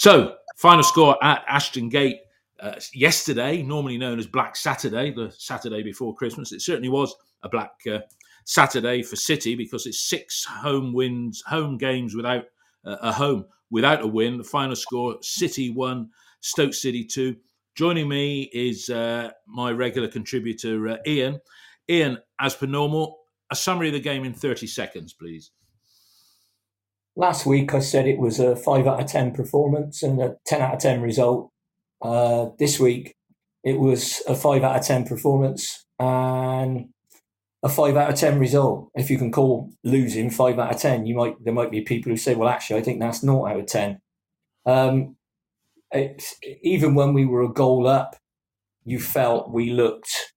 So, final score at Ashton Gate uh, yesterday, normally known as Black Saturday, the Saturday before Christmas. It certainly was a Black uh, Saturday for City because it's six home wins, home games without uh, a home, without a win. The final score: City one, Stoke City two. Joining me is uh, my regular contributor uh, Ian. Ian, as per normal, a summary of the game in thirty seconds, please. Last week I said it was a five out of ten performance and a ten out of ten result. Uh, this week it was a five out of ten performance and a five out of ten result. If you can call losing five out of ten, you might there might be people who say, well, actually, I think that's not out of ten. Um, even when we were a goal up, you felt we looked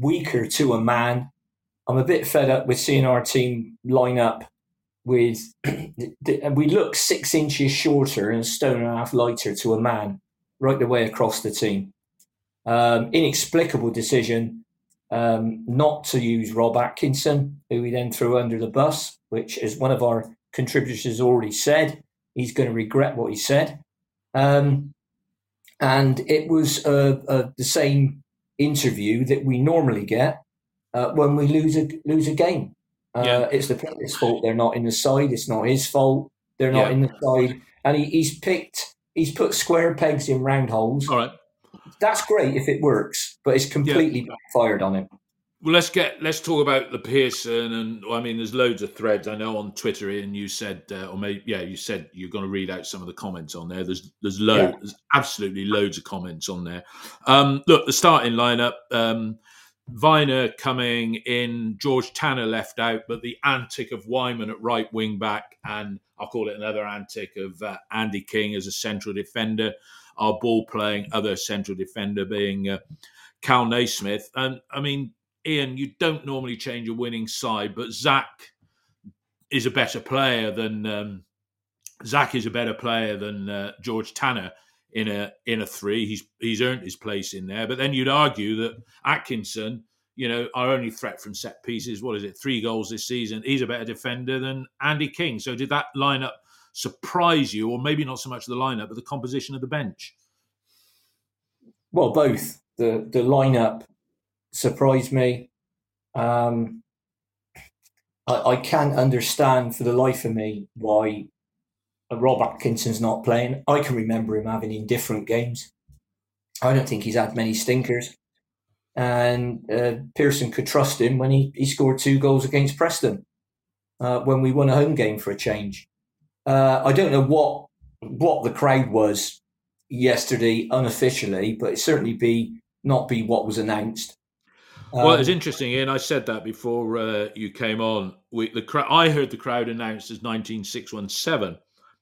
weaker to a man. I'm a bit fed up with seeing our team line up with, we look six inches shorter and a stone and a half lighter to a man right the way across the team. Um, inexplicable decision um, not to use Rob Atkinson, who we then threw under the bus, which, as one of our contributors has already said, he's going to regret what he said. Um, and it was uh, uh, the same interview that we normally get uh, when we lose a lose a game. Uh, yeah. It's the players' fault. They're not in the side. It's not his fault. They're not yeah. in the side. And he, he's picked he's put square pegs in round holes. All right. That's great if it works, but it's completely yeah. backfired on him. Well, let's get let's talk about the Pearson, and I mean, there's loads of threads. I know on Twitter, and you said, uh, or maybe yeah, you said you're going to read out some of the comments on there. There's there's loads, yeah. there's absolutely loads of comments on there. Um, look, the starting lineup: um, Vyner coming in, George Tanner left out, but the antic of Weimann at right wing back, and I'll call it another antic of uh, Andy King as a central defender. Our ball playing other central defender being uh, Kal Naismith. And I mean, Ian, you don't normally change a winning side, but Zak is a better player than um, Zak is a better player than uh, George Tanner in a in a three. He's he's earned his place in there. But then you'd argue that Atkinson you know, our only threat from set pieces, what is it, three goals this season? He's a better defender than Andy King. So did that lineup surprise you, or maybe not so much the lineup, but the composition of the bench? Well, both. The the lineup surprised me. Um, I, I can't understand for the life of me why Rob Atkinson's not playing. I can remember him having indifferent games. I don't think he's had many stinkers and uh, Pearson could trust him when he, he scored two goals against Preston uh, when we won a home game for a change. Uh, I don't know what what the crowd was yesterday unofficially, but it certainly be not be what was announced. well, it's um, interesting, Ian. I said that before uh, you came on. We, the I heard the crowd announced as 19617,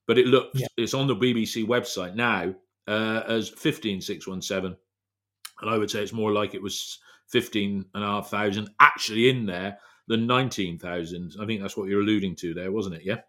but it looks yeah. it's on the BBC website now uh, as 15617 and I would say it's more like it was fifteen and a half thousand actually in there than nineteen thousand. I think that's what you're alluding to there, wasn't it? Yeah.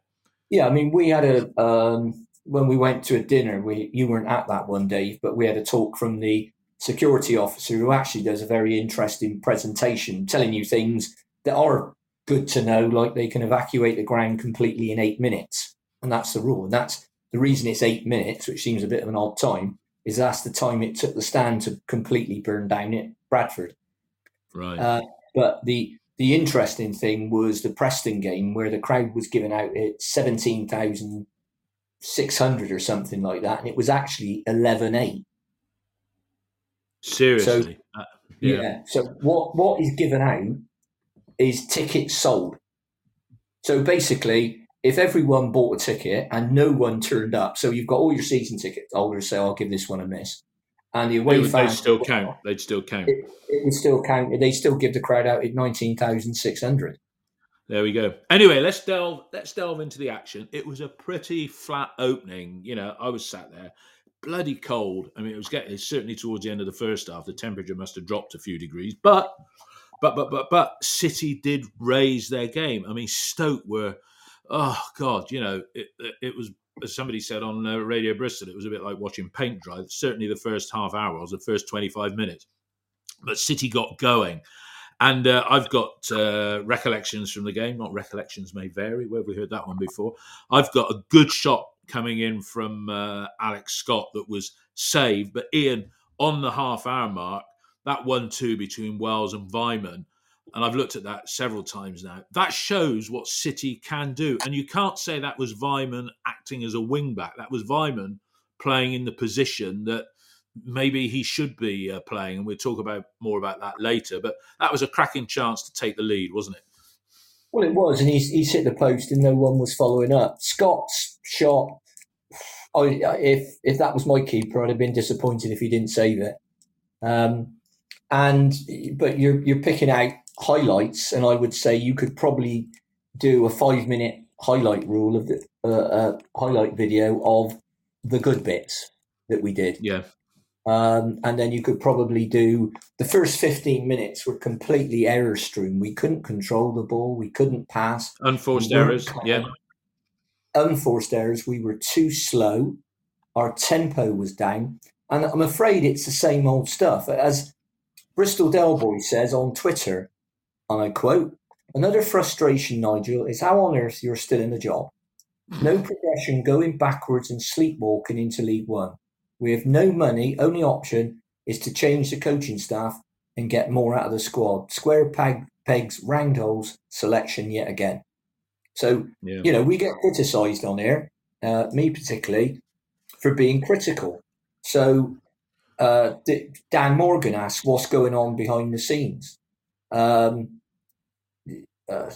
Yeah, I mean, we had a um, when we went to a dinner. We you weren't at that one, Dave, but we had a talk from the security officer who actually does a very interesting presentation, telling you things that are good to know, like they can evacuate the ground completely in eight minutes, and that's the rule. And that's the reason it's eight minutes, which seems a bit of an odd time, is that's the time it took the stand to completely burn down it Bradford. Right. Uh, but the the interesting thing was the Preston game where the crowd was giving out at seventeen thousand six hundred or something like that, and it was actually eleven eight. Seriously. So, uh, yeah. yeah. So what what is given out is tickets sold. So basically, if everyone bought a ticket and no one turned up, so you've got all your season ticket holders say, "I'll give this one a miss," and the away would, fans they'd still count. They'd still count. It, it would still count. They still give the crowd out at nineteen thousand six hundred. There we go. Anyway, let's delve. Let's delve into the action. It was a pretty flat opening. You know, I was sat there, bloody cold. I mean, it was getting certainly towards the end of the first half. The temperature must have dropped a few degrees, but, but, but, but, but, City did raise their game. I mean, Stoke were oh god, you know, it, it was as somebody said on uh, Radio Bristol, it was a bit like watching paint dry. Certainly, the first half hour or the first twenty five minutes, but City got going. And uh, I've got uh, recollections from the game. Not recollections may vary. Where have we heard that one before? I've got a good shot coming in from uh, Alex Scott that was saved. But Ian, on the half hour mark, that one two between Wells and Weimann, and I've looked at that several times now. That shows what City can do, and you can't say that was Weimann acting as a wing back. That was Weimann playing in the position that maybe he should be uh, playing, and we'll talk about more about that later. But that was a cracking chance to take the lead, wasn't it? Well, it was, and he's, he's hit the post, and no one was following up. Scott's shot. If if that was my keeper, I'd have been disappointed if he didn't save it. Um, and but you're you're picking out highlights, and I would say you could probably do a five minute highlight rule of the uh, uh, highlight video of the good bits that we did. Yeah. Um, and then you could probably do the first 15 minutes were completely error strewn. We couldn't control the ball. We couldn't pass. Unforced errors. Yeah. Unforced errors. We were too slow. Our tempo was down. And I'm afraid it's the same old stuff. As Bristol Delboy says on Twitter, and I quote, Another frustration, Nigel, is how on earth you're still in the job. No progression going backwards and sleepwalking into League One. We have no money. Only option is to change the coaching staff and get more out of the squad. Square peg, pegs, round holes selection yet again. So, yeah. you know, we get criticised on here, uh, me particularly, for being critical. So, uh, Dan Morgan asks, what's going on behind the scenes? Um, uh,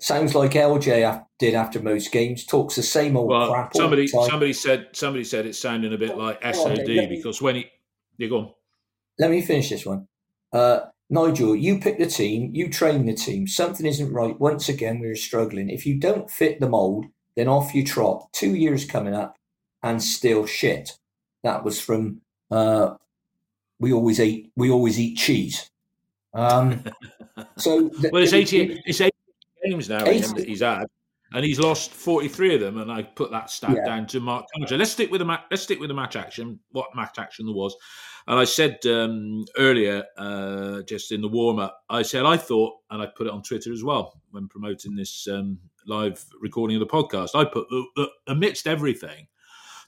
sounds like LJ did after most games. Talks the same old well, crap. Somebody, somebody said, somebody said it's sounding a bit like SOD because when he, you go on. Let me finish this one. Uh, Nigel, you pick the team, you train the team. Something isn't right. Once again, we're struggling. If you don't fit the mold, then off you trot. Two years coming up, and still shit. That was from. Uh, we always eat. We always eat cheese. Um, so the, well, it's eighty. It's eighty games now 80. that he's had, and he's lost forty-three of them. And I put that stat yeah. down to Mark Conger. Let's stick with the ma- let's stick with the match action. What match action there was, and I said um, earlier, uh, just in the warm-up, I said I thought, and I put it on Twitter as well when promoting this um, live recording of the podcast. I put uh, amidst everything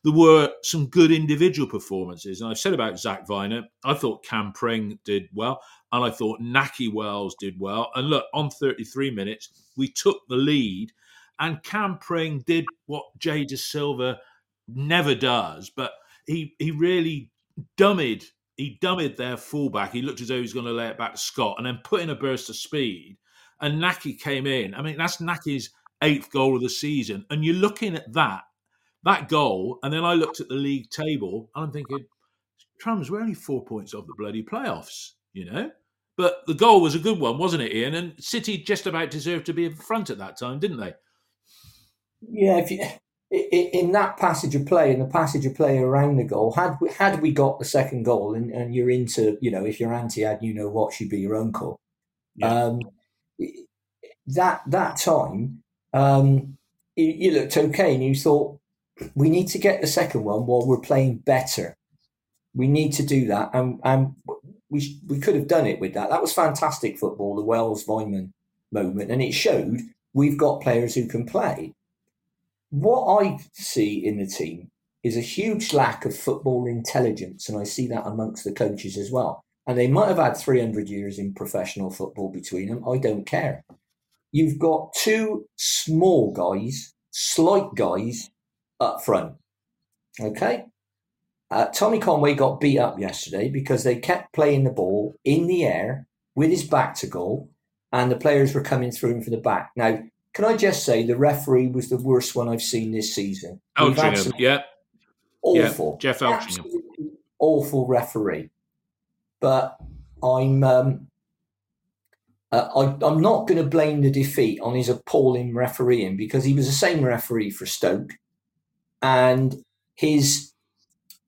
there were some good individual performances. And I've said about Zak Vyner, I thought Cam Pring did well and I thought Nahki Wells did well. And look, on 33 minutes, we took the lead, and Cam Pring did what Jay Dasilva never does, but he he really dummied he dummied their fullback. He looked as though he was going to lay it back to Scott, and then put in a burst of speed. And Nahki came in. I mean, that's Naki's eighth goal of the season, and you're looking at that that goal, and then I looked at the league table, and I'm thinking, crumbs, we're only four points off the bloody playoffs, you know. But the goal was a good one, wasn't it, Ian? And City just about deserved to be in front at that time, didn't they? Yeah, if you, in that passage of play, in the passage of play around the goal, had we, had we got the second goal, and, and you're into, you know, if your auntie had, you know what, she'd be your uncle. Yeah. Um, that that time, um, you, you looked okay, and you thought we need to get the second one while we're playing better. We need to do that, and and we we could have done it with that. That was fantastic football, the Wells Weimann moment, and it showed we've got players who can play. What I see in the team is a huge lack of football intelligence, and I see that amongst the coaches as well. And they might have had 300 years in professional football between them. I don't care. You've got two small guys, slight guys up front. Okay? Uh, Tommy Conway got beat up yesterday because they kept playing the ball in the air with his back to goal, and the players were coming through him for the back. Now, can I just say the referee was the worst one I've seen this season? Eltringham, yeah, awful, yeah. Geoff Eltringham, awful referee. But I'm um, uh, I, am not going to blame the defeat on his appalling refereeing because he was the same referee for Stoke, and his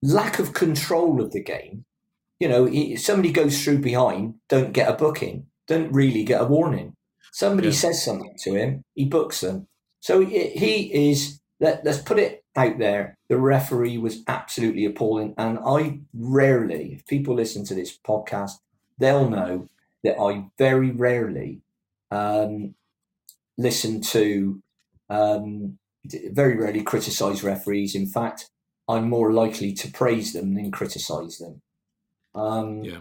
lack of control of the game. You know, if somebody goes through behind, don't get a booking, don't really get a warning. Somebody yeah. says something to him, he books them. So he is, let, let's put it out there, the referee was absolutely appalling. And I rarely, if people listen to this podcast, they'll know that I very rarely um, listen to um, very rarely criticise referees. In fact, I'm more likely to praise them than criticise them. Um, yeah.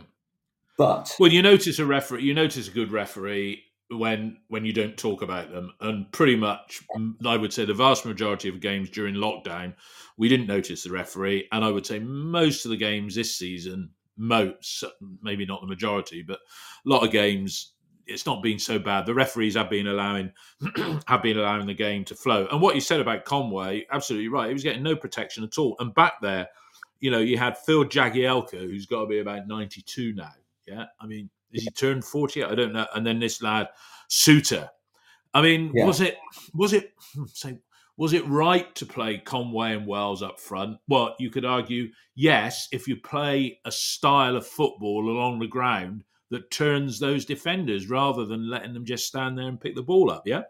But well, you notice a referee. You notice a good referee when when you don't talk about them, and pretty much, I would say the vast majority of games during lockdown, we didn't notice the referee, and I would say most of the games this season, most maybe not the majority, but a lot of games it's not been so bad. The referees have been allowing have been allowing the game to flow. And what you said about Conway, absolutely right. He was getting no protection at all. And back there, you know, you had Phil Jagielka, who's got to be about ninety two now. Yeah, I mean, is he turned forty? I don't know. And then this lad Souttar. I mean, yeah. was it was it hmm, say was it right to play Conway and Wells up front? Well, you could argue yes if you play a style of football along the ground that turns those defenders rather than letting them just stand there and pick the ball up. Yeah.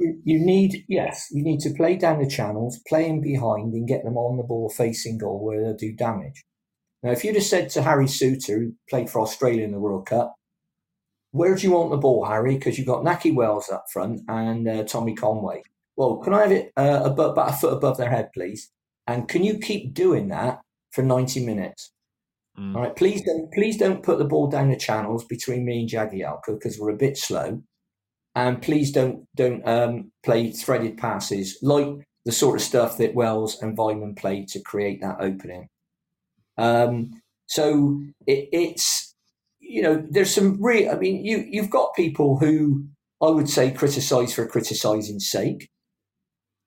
You need, yes, you need to play down the channels, play in behind, and get them on the ball facing goal where they'll do damage. Now, if you'd have said to Harry Souttar, who played for Australia in the World Cup, where do you want the ball, Harry? Because you've got Nahki Wells up front and uh, Tommy Conway. Well, can I have it uh, above, about a foot above their head, please? And can you keep doing that for 90 minutes? Mm. All right, please don't please don't put the ball down the channels between me and Jagielka because we're a bit slow, and please don't don't um, play threaded passes like the sort of stuff that Wells and Weimann played to create that opening. Um, so it, it's you know there's some real. I mean you you've got people who I would say criticise for criticising's sake.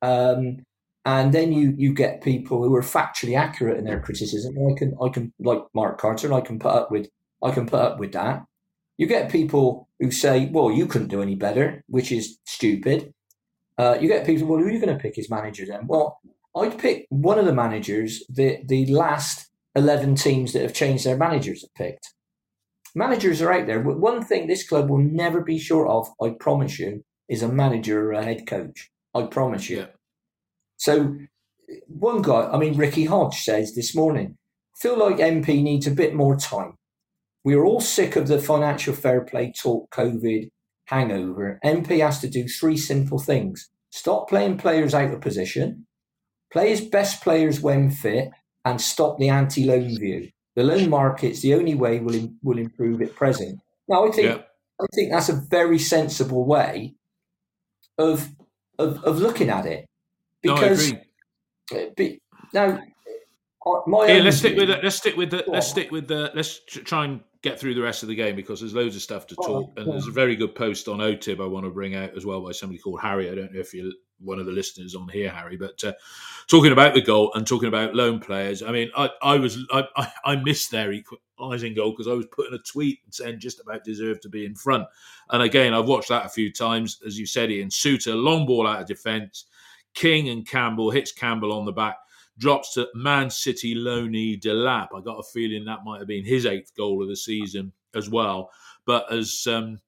Um, and then you you get people who are factually accurate in their criticism. I can I can like Mark Carter, I can put up with I can put up with that. You get people who say, "Well, you couldn't do any better," which is stupid. Uh, you get people, "Well, who are you going to pick as manager then?" Well, I'd pick one of the managers that the last eleven teams that have changed their managers have picked. Managers are out there. One thing this club will never be short of, I promise you, is a manager or a head coach. I promise you. Yeah. So one guy, I mean, Ricky Hodge says this morning, feel like MP needs a bit more time. We are all sick of the financial fair play talk, COVID hangover. MP has to do three simple things stop playing players out of position, play his best players when fit, and stop the anti loan view. The loan market's the only way will will improve at present. Now, I think yeah. I think that's a very sensible way of of, of looking at it because no, be, now my yeah, let's stick with it. Let's stick with the. Let's stick with the. Let's try and get through the rest of the game because there's loads of stuff to talk. and there's a very good post on OTIB I want to bring out as well by somebody called Harry. I don't know if you're one of the listeners on here, Harry, but uh, talking about the goal and talking about loan players. I mean, I, I was I, I, I missed their equalising goal because I was putting a tweet and saying just about deserved to be in front. And again, I've watched that a few times, as you said, Ian Souttar, long ball out of defence King and Campbell hits Campbell on the back, drops to Man City Loney Delap. I got a feeling that might have been his eighth goal of the season as well. But as um,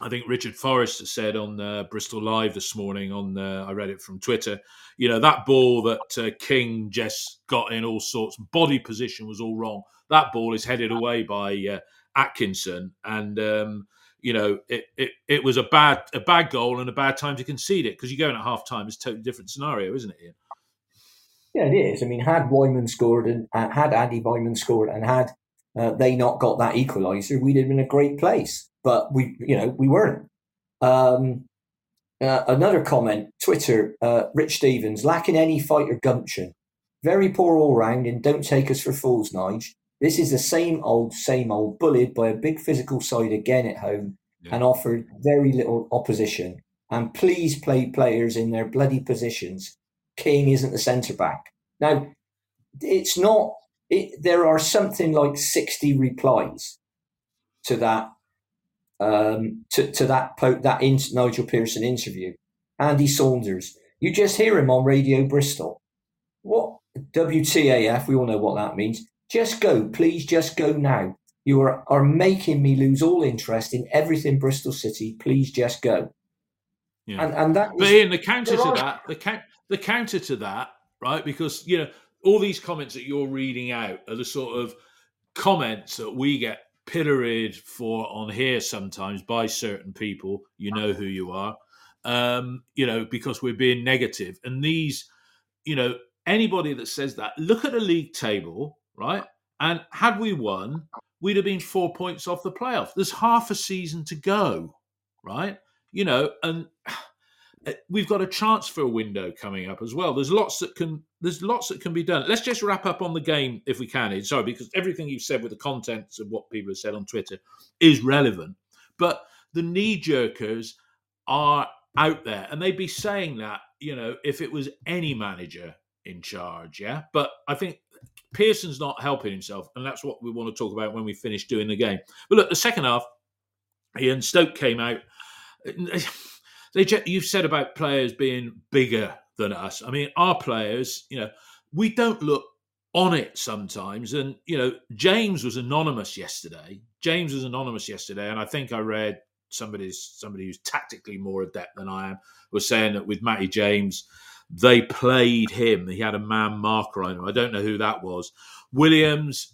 I think Richard Forrester said on uh, Bristol Live this morning, on uh, I read it from Twitter. You know that ball that uh, King just got in all sorts, body position was all wrong. That ball is headed away by uh, Atkinson, and um, you know, it, it, it was a bad a bad goal and a bad time to concede it because you're going at half time. It's a totally different scenario, isn't it, Ian? Yeah, it is. I mean, had Weimann scored and uh, had Andy Weimann scored and had uh, they not got that equaliser, we'd have been in a great place. But we, you know, we weren't. Um, uh, another comment, Twitter, uh, Rich Stevens, lacking any fight or gumption. Very poor all round and don't take us for fools, Nige. This is the same old, same old, bullied by a big physical side again at home yeah. and offered very little opposition. And please play players in their bloody positions. King isn't the centre back. Now, it's not, it, there are something like 60 replies to that. Um, to, to that po- that in- Nigel Pearson interview, Andy Saunders, you just hear him on Radio Bristol. What WTAF? We all know what that means. Just go, please, just go now. You are, are making me lose all interest in everything Bristol City. Please just go. Yeah. And, and that but Ian, the counter to that, the, count, the counter to that, right? Because, you know, all these comments that you're reading out are the sort of comments that we get pilloried for on here sometimes by certain people. You know who you are. um, you know, because we're being negative. And these, you know, anybody that says that, look at the league table, right? And had we won, we'd have been four points off the playoff. There's half a season to go, right? You know, and uh, we've got a transfer window coming up as well. There's lots that can there's lots that can be done. Let's just wrap up on the game if we can. Sorry, because everything you've said with the contents of what people have said on Twitter is relevant. But the knee jerkers are out there, and they'd be saying that you know if it was any manager in charge, yeah. But I think Pearson's not helping himself, and that's what we want to talk about when we finish doing the game. But look, the second half, Ian Stoke came out. They, you've said about players being bigger than us. I mean, our players, you know, we don't look on it sometimes. And you know, James was anonymous yesterday. James was anonymous yesterday, and I think I read somebody's somebody who's tactically more adept than I am was saying that with Matty James they played him. He had a man marker on him. I don't know who that was. Williams,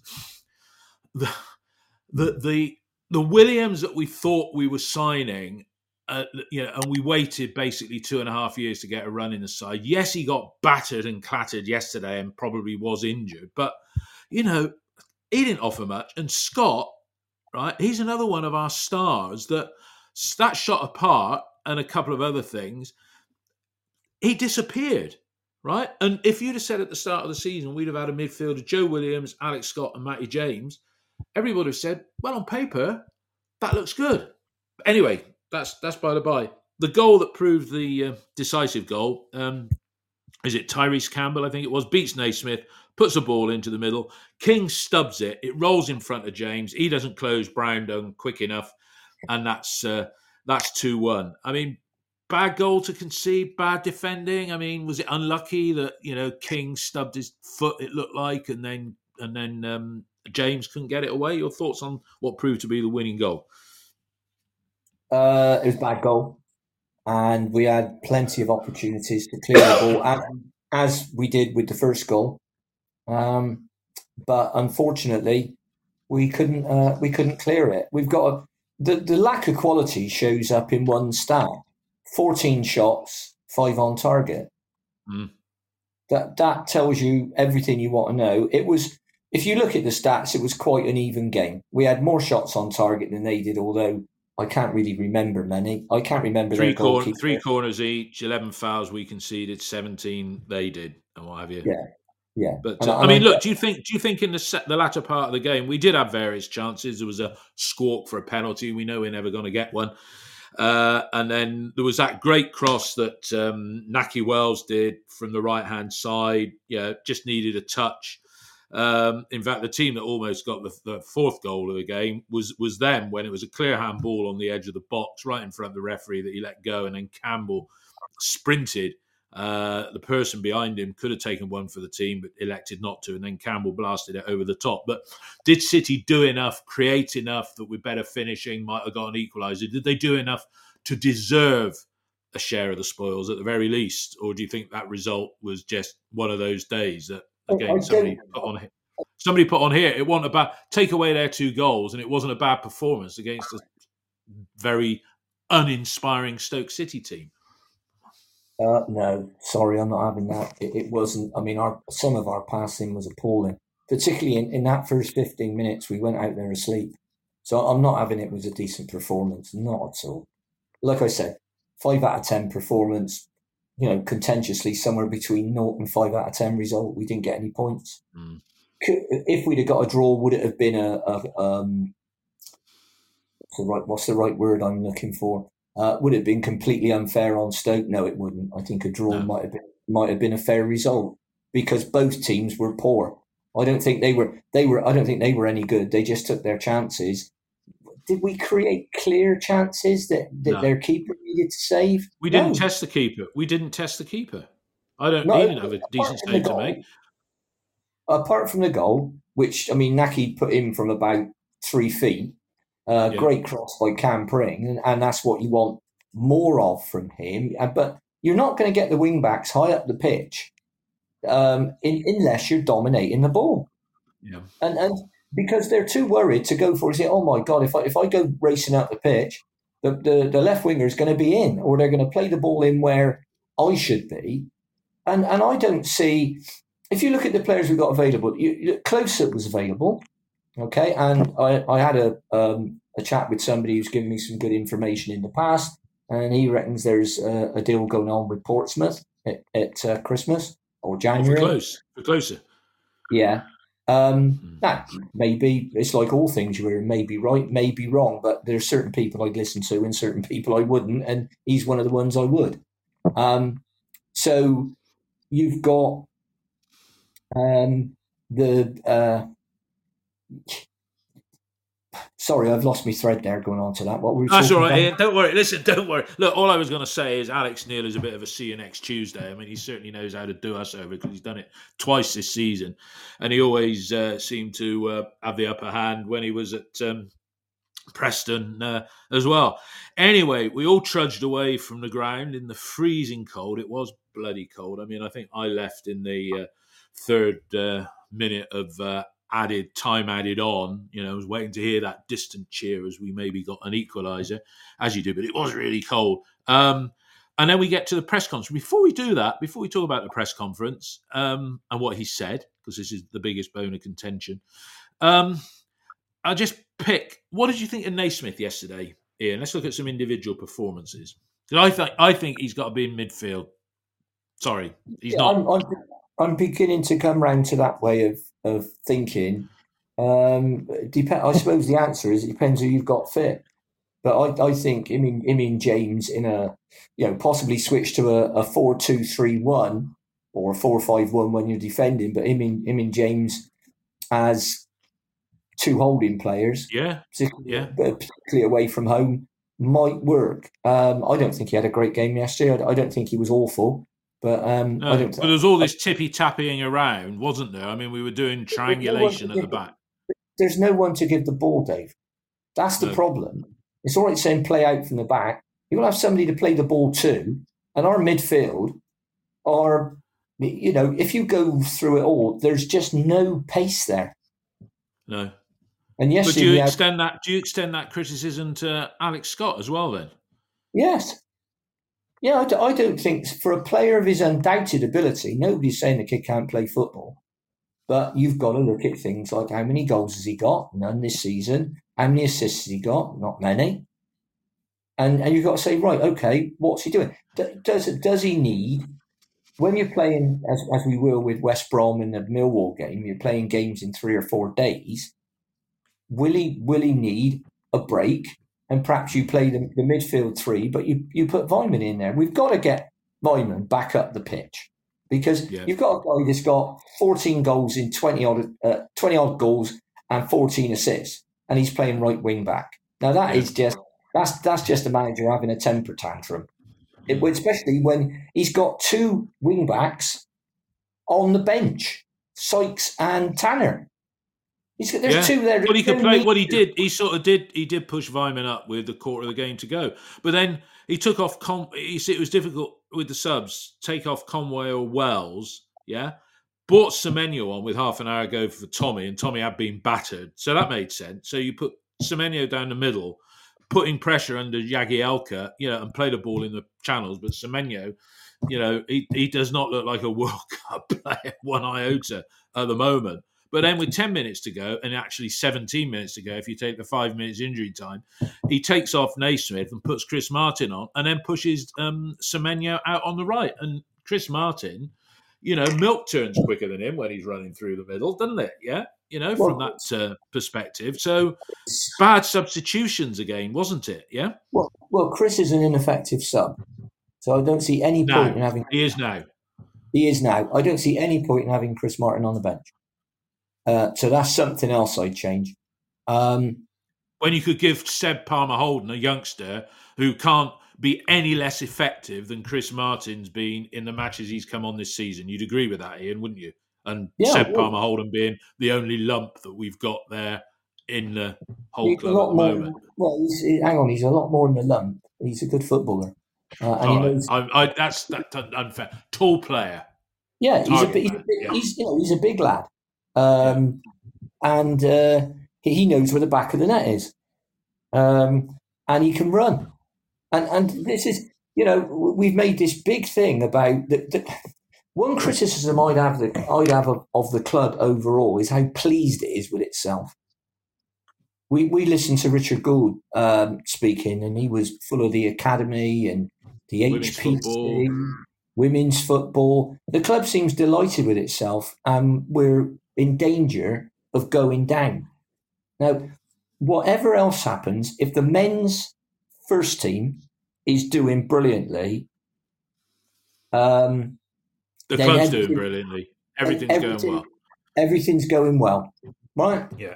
the the the, the Williams that we thought we were signing. Uh, you know, and we waited basically two and a half years to get a run in the side. Yes, he got battered and clattered yesterday, and probably was injured. But you know, he didn't offer much. And Scott, right? He's another one of our stars that that shot apart and a couple of other things he disappeared, right? And if you'd have said at the start of the season we'd have had a midfielder, Joe Williams, Alex Scott, and Matty James, everybody would have said, well, on paper, that looks good. Anyway, that's that's by the by. The goal that proved the uh, decisive goal, um, is it Tyrese Campbell? I think it was, beats Naismith, puts a ball into the middle. King stubs it. It rolls in front of James. He doesn't close Brown down quick enough. And that's uh, that's 2 1. I mean, bad goal to concede, bad defending. I mean, was it unlucky that you know King stubbed his foot? It looked like, and then and then um, James couldn't get it away. Your thoughts on what proved to be the winning goal? Uh, it was bad goal, and we had plenty of opportunities to clear the ball, as, we did with the first goal. Um, but unfortunately, we couldn't uh, we couldn't clear it. We've got a, the the lack of quality shows up in one stat 14 shots, five on target. Mm. That that tells you everything you want to know. It was if you look at the stats, it was quite an even game. We had more shots on target than they did, although I can't really remember many. I can't remember three, corner, three corners each, eleven fouls we conceded, seventeen they did, and what have you. Yeah, yeah. But uh, I mean, look, do you think do you think in the set, the latter part of the game we did have various chances? There was a squawk for a penalty. We know we're never going to get one. Uh, and then there was that great cross that um, Nahki Wells did from the right hand side. Yeah, just needed a touch. Um, in fact, the team that almost got the, the, fourth goal of the game was was them when it was a clear handball on the edge of the box, right in front of the referee that he let go, and then Campbell sprinted uh, the person behind him could have taken one for the team, but elected not to. And then Campbell blasted it over the top. But did City do enough, create enough that we're better finishing, might have got an equaliser? Did they do enough to deserve a share of the spoils at the very least? Or do you think that result was just one of those days that, again, somebody put on Somebody put on here, it wasn't about take away their two goals, and it wasn't a bad performance against a very uninspiring Stoke City team. Uh, no, sorry, I'm not having that. It, it, wasn't. I mean, our some of our passing was appalling, particularly in, in that first 15 minutes. We went out there asleep. So I'm not having it was a decent performance, not at all. Like I said, five out of 10 performance, you know, contentiously somewhere between 0 and five out of 10 result. We didn't get any points. Mm. If we'd have got a draw, would it have been a, a um, what's the right, what's the right word I'm looking for? Uh, would it have been completely unfair on Stoke? No, it wouldn't. I think a draw no. might have been might have been a fair result because both teams were poor. I don't think they were they were I don't think they were any good. They just took their chances. Did we create clear chances that, that no. their keeper needed to save? We didn't no. test the keeper. We didn't test the keeper. I don't no, even have a decent save to make. Apart from the goal, which I mean Nahki put in from about three feet, uh, yeah. Great cross by Cam Pring, and, and, that's what you want more of from him. Uh, but you're not going to get the wing backs high up the pitch um, in, unless you're dominating the ball. Yeah. And and because they're too worried to go for it. Say, oh my god, if I if I go racing out the pitch, the, the, the left winger is going to be in, or they're going to play the ball in where I should be. And and I don't see if you look at the players we've got available, you, Klose was available, okay, and I, I had a um, a chat with somebody who's given me some good information in the past, and he reckons there's a, a deal going on with Portsmouth at, at uh, Christmas or January. For close, for closer. Yeah. Um, hmm. That maybe it's like all things you hear, maybe right, maybe wrong, but there's certain people I'd listen to and certain people I wouldn't, and he's one of the ones I would. Um, so you've got um, the uh, sorry, I've lost my thread there going on to that. What were we That's all right? Ian. Don't worry. Listen, don't worry. Look, all I was going to say is Alex Neil is a bit of a see you next Tuesday. I mean, he certainly knows how to do us over because he's done it twice this season. And he always uh, seemed to uh, have the upper hand when he was at um, Preston uh, as well. Anyway, we all trudged away from the ground in the freezing cold. It was bloody cold. I mean, I think I left in the uh, third uh, minute of uh, added time added on. You know, I was waiting to hear that distant cheer as we maybe got an equaliser, as you do, but it was really cold. Um, and then we get to the press conference. Before we do that, before we talk about the press conference um, and what he said, because this is the biggest bone of contention, um, I'll just pick. What did you think of Naismith yesterday, Ian? Let's look at some individual performances. I think I think he's got to be in midfield. Sorry, he's yeah, not. I'm, I'm, I'm beginning to come round to that way of of thinking. Um, depend. I suppose the answer is it depends who you've got fit. But I, I think I mean I mean James in a you know possibly switch to a, a four two three one or a four five one when you're defending. But I mean I mean James as two holding players, yeah, particularly, yeah, particularly away from home, might work. Um, I don't think he had a great game yesterday. I, I don't think he was awful. But um, no, I don't. But there was all this tippy tapping around, wasn't there? I mean, we were doing triangulation no at the back. There's no one to give the ball, Dave. That's the no. problem. It's all right saying play out from the back. You will have somebody to play the ball to, and our midfield are, you know, if you go through it all, there's just no pace there. No. And yes, but do you extend had... that? Do you extend that criticism to Alex Scott as well? Then. Yes, yeah, I, I don't think for a player of his undoubted ability, nobody's saying the kid can't play football. But you've got to look at things like how many goals has he got? None this season. How many assists has he got? Not many. And and you've got to say, right, okay, what's he doing? Does does he need when you're playing as as we were with West Brom in the Millwall game? You're playing games in three or four days. Will he will he need a break? And perhaps you play the, the midfield three, but you, you put Weimann in there. We've got to get Weimann back up the pitch because yeah. you've got a guy that's got 14 goals in 20 odd, uh, 20 odd goals and 14 assists, and he's playing right wing back. Now that yeah. is just that's that's just a manager having a temper tantrum, it, especially when he's got two wing backs on the bench, Sykes and Tanner. He's, there's yeah. two there. Well, he could play. What he did, he sort of did. He did push Weimann up with the quarter of the game to go, but then he took off. Con- he said it was difficult with the subs. Take off Conway or Wells. Yeah, bought Semenyo on with half an hour ago for Tommy, and Tommy had been battered, so that made sense. So you put Semenyo down the middle, putting pressure under Jagielka, you know, and play the ball in the channels. But Semenyo, you know, he, he does not look like a World Cup player one iota at the moment. But then with 10 minutes to go, and actually 17 minutes to go, if you take the five minutes injury time, he takes off Naismith and puts Chris Martin on, and then pushes um, Semenyo out on the right. And Chris Martin, you know, milk turns quicker than him when he's running through the middle, doesn't it? Yeah, you know, from well, that uh, perspective. So bad substitutions again, wasn't it? Yeah. Well, well, Chris is an ineffective sub, so I don't see any point in having. He is now. He is now. I don't see any point in having Chris Martin on the bench. Uh, so that's something else I'd change. Um, when you could give Seb Palmer Houlden, a youngster who can't be any less effective than Chris Martin's been in the matches he's come on this season, you'd agree with that, Ian, wouldn't you? And yeah, Seb Palmer Houlden being the only lump that we've got there in the whole club at the more, moment. Well, hang on, he's a lot more than a lump. He's a good footballer. Uh, and he knows, I, I, that's that, unfair. Tall player. Yeah, he's a, he's, a, yeah. he's, you know, he's a big lad. Um, and uh, he knows where the back of the net is. Um, and he can run. And and this is you know we've made this big thing about the, the one criticism I'd have the, I'd have of, of the club overall is how pleased it is with itself. We we listened to Richard Gould um, speaking, and he was full of the academy and the women's HPC, football. women's football. The club seems delighted with itself, and we're in danger of going down. Now, whatever else happens, if the men's first team is doing brilliantly, um, the club's doing brilliantly. Everything's going well. Everything's going well, right? Yeah.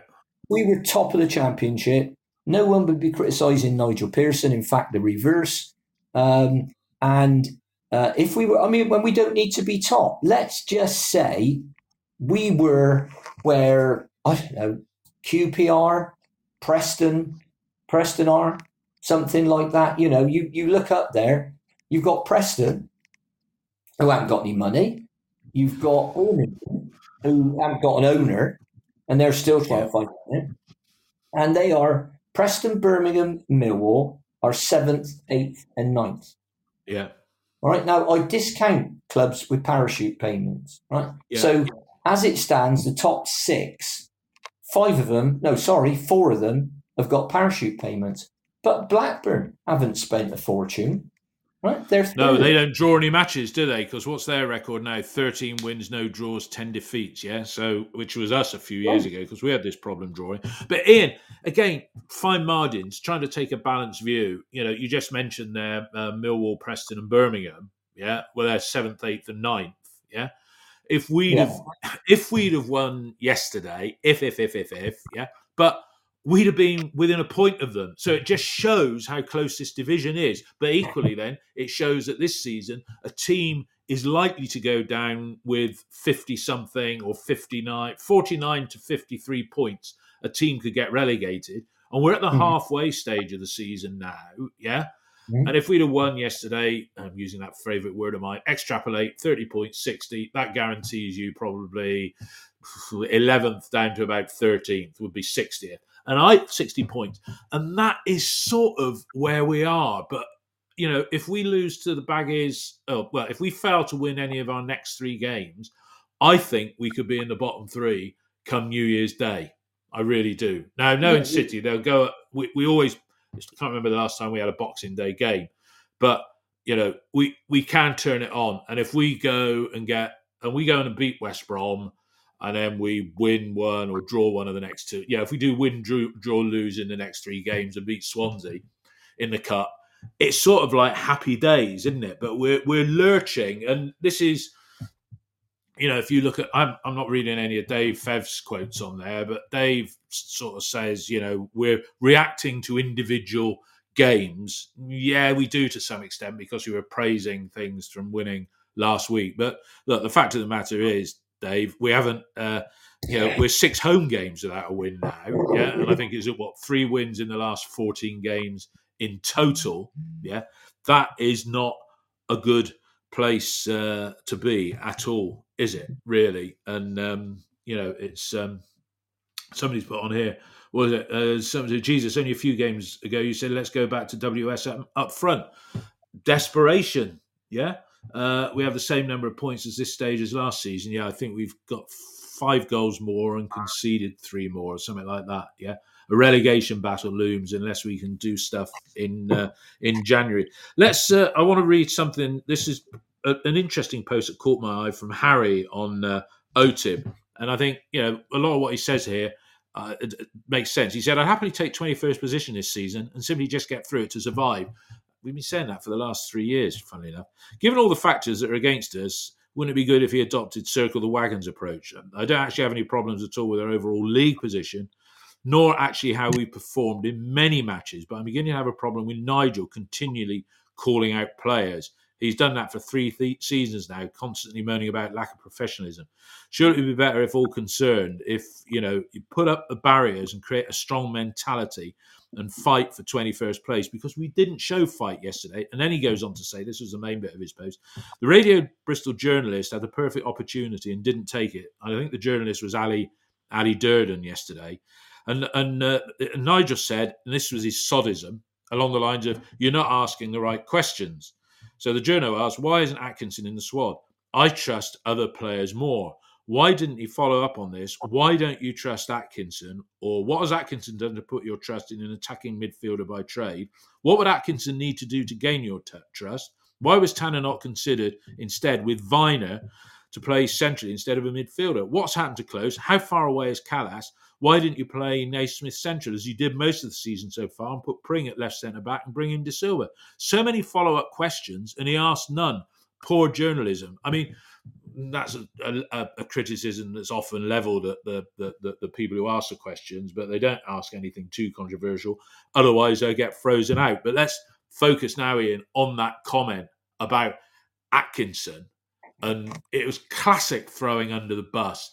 We were top of the championship. No one would be criticising Nigel Pearson. In fact, the reverse. Um, and uh, if we were, I mean, when we don't need to be top, let's just say we were where I don't know QPR, Preston, Preston are something like that. You know, you you look up there, you've got Preston, who haven't got any money. You've got Birmingham, who haven't got an owner, and they're still trying to find it. And they are Preston, Birmingham, Millwall are seventh, eighth, and ninth. Yeah. All right. Now I discount clubs with parachute payments. Right. Yeah. So as it stands, the top six, five of them, no, sorry, four of them have got parachute payments. But Blackburn haven't spent a fortune. Right? They're no, they don't draw any matches, do they? Because what's their record now? Thirteen wins, no draws, ten defeats. Yeah, so which was us a few years ago because we had this problem drawing. But Ian, again, fine margins, trying to take a balanced view. You know, you just mentioned there uh, Millwall, Preston, and Birmingham. Yeah, well, they're seventh, eighth, and ninth. Yeah, if we'd yeah. have if we'd have won yesterday, if if if if if yeah, but we'd have been within a point of them. So it just shows how close this division is. But equally, then, it shows that this season, a team is likely to go down with 50 something or 59, 49 to 53 points. A team could get relegated. And we're at the mm halfway stage of the season now. Yeah. Mm And if we'd have won yesterday, I'm using that favourite word of mine, extrapolate 30 points, 60, that guarantees you probably 11th down to about 13th would be 60th and I 60 points. And that is sort of where we are. But you know, if we lose to the Baggies, oh, well, if we fail to win any of our next three games, I think we could be in the bottom three come New Year's Day. I really do. Now, knowing yeah, City, they'll go. We, we always I can't remember the last time we had a Boxing Day game, but you know we we can turn it on. And if we go and get and we go and beat West Brom, and then we win one or draw one of the next two. Yeah, if we do win, draw, draw lose in the next three games and beat Swansea in the cup, it's sort of like happy days, isn't it? But we're we're lurching, and this is, you know, if you look at, I'm I'm not reading any of Dave Fev's quotes on there, but Dave sort of says, you know, we're reacting to individual games. Yeah, we do to some extent because we were praising things from winning last week. But look, the fact of the matter is Dave. We haven't, uh, you know, we're six home games without a win now. Yeah. And I think it's at what, three wins in the last 14 games in total. Yeah. That is not a good place uh, to be at all, is it, really? And, um, you know, it's um, somebody's put on here. Was it uh, somebody, Jesus? Only a few games ago, you said, let's go back to WSM up, front. Desperation. Yeah. Uh, we have the same number of points as this stage as last season. Yeah, I think we've got five goals more and conceded three more, or something like that. Yeah, a relegation battle looms unless we can do stuff in uh, in January. Let's. Uh, I want to read something. This is a, an interesting post that caught my eye from Harry on uh, OTIB, and I think you know a lot of what he says here. Uh, it, it makes sense. He said, "I'd happily take 21st position this season and simply just get through it to survive. We've been saying that for the last three years, funnily enough. Given all the factors that are against us, wouldn't it be good if he adopted circle the wagons approach? I don't actually have any problems at all with our overall league position, nor actually how we performed in many matches, but I'm beginning to have a problem with Nigel continually calling out players. He's done that for three th- seasons now, constantly moaning about lack of professionalism. Surely it would be better if all concerned, if you know, you put up the barriers and create a strong mentality and fight for 21st place because we didn't show fight yesterday. And then he goes on to say this was the main bit of his post. The Radio Bristol journalist had the perfect opportunity and didn't take it. I think the journalist was Ali Ali Durden yesterday. And and uh, Nigel said, and this was his sodism, along the lines of "You're not asking the right questions." So the journo asks, "Why isn't Atkinson in the squad?" I trust other players more. Why didn't he follow up on this? Why don't you trust Atkinson? Or what has Atkinson done to put your trust in an attacking midfielder by trade? What would Atkinson need to do to gain your t- trust? Why was Tanner not considered instead with Vyner to play centrally instead of a midfielder? What's happened to Close? How far away is Kalas? Why didn't you play Naismith central as you did most of the season so far and put Pring at left centre back and bring in Dasilva? So many follow up questions, and he asked none. Poor journalism. I mean, that's a, a, a, criticism that's often levelled at the, the, the, the, people who ask the questions, but they don't ask anything too controversial. Otherwise, they get frozen out. But let's focus now, Ian, on that comment about Atkinson. And it was classic throwing under the bus.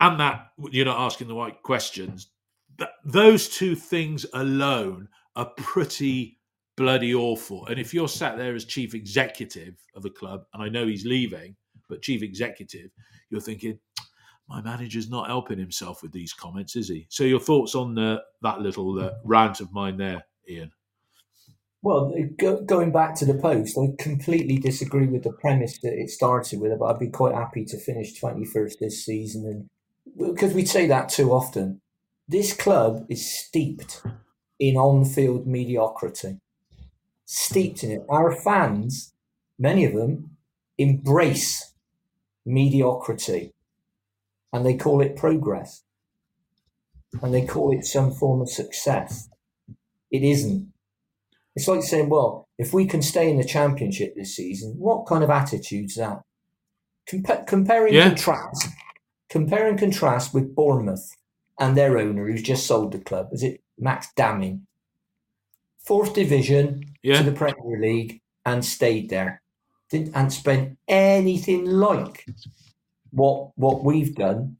And that you're not asking the right questions. Those two things alone are pretty bloody awful. And if you're sat there as chief executive of a club, and I know he's leaving, but chief executive, you're thinking, my manager's not helping himself with these comments, is he? So, your thoughts on uh, that little uh, rant of mine there, Ian? Well, go, going back to the post, I completely disagree with the premise that it started with, but I'd be quite happy to finish 21st this season. And because we say that too often, this club is steeped in on field mediocrity. Steeped in it. Our fans, many of them, embrace mediocrity and they call it progress and they call it some form of success. It isn't. It's like saying, well, if we can stay in the championship this season, what kind of attitude's that? Compa- comparing yeah. contrast, compare and contrast with Bournemouth and their owner who's just sold the club. Is it Max Demin? Fourth division yeah. to the Premier League and stayed there didn't and spent anything like what what we've done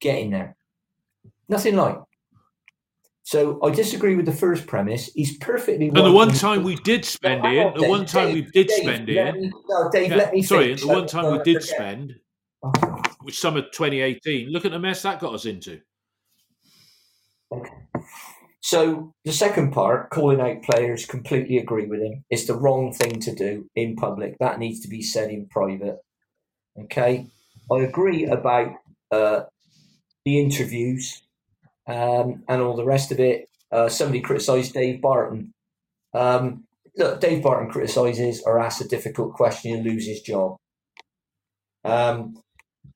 getting there. Nothing like. So I disagree with the first premise. He's perfectly. And the one time we did spend no, it, the one time Dave, we did Dave, spend it. No, Dave, yeah, let me. Sorry, the one time we did spend, oh, which summer 2018. Look at the mess that got us into. Okay. So the second part, calling out players, completely agree with him. It's the wrong thing to do in public. That needs to be said in private. Okay, I agree about uh, the interviews um, and all the rest of it. Uh, somebody criticised Dave Barton. Um, look, Dave Barton criticises or asks a difficult question and loses his job. Um,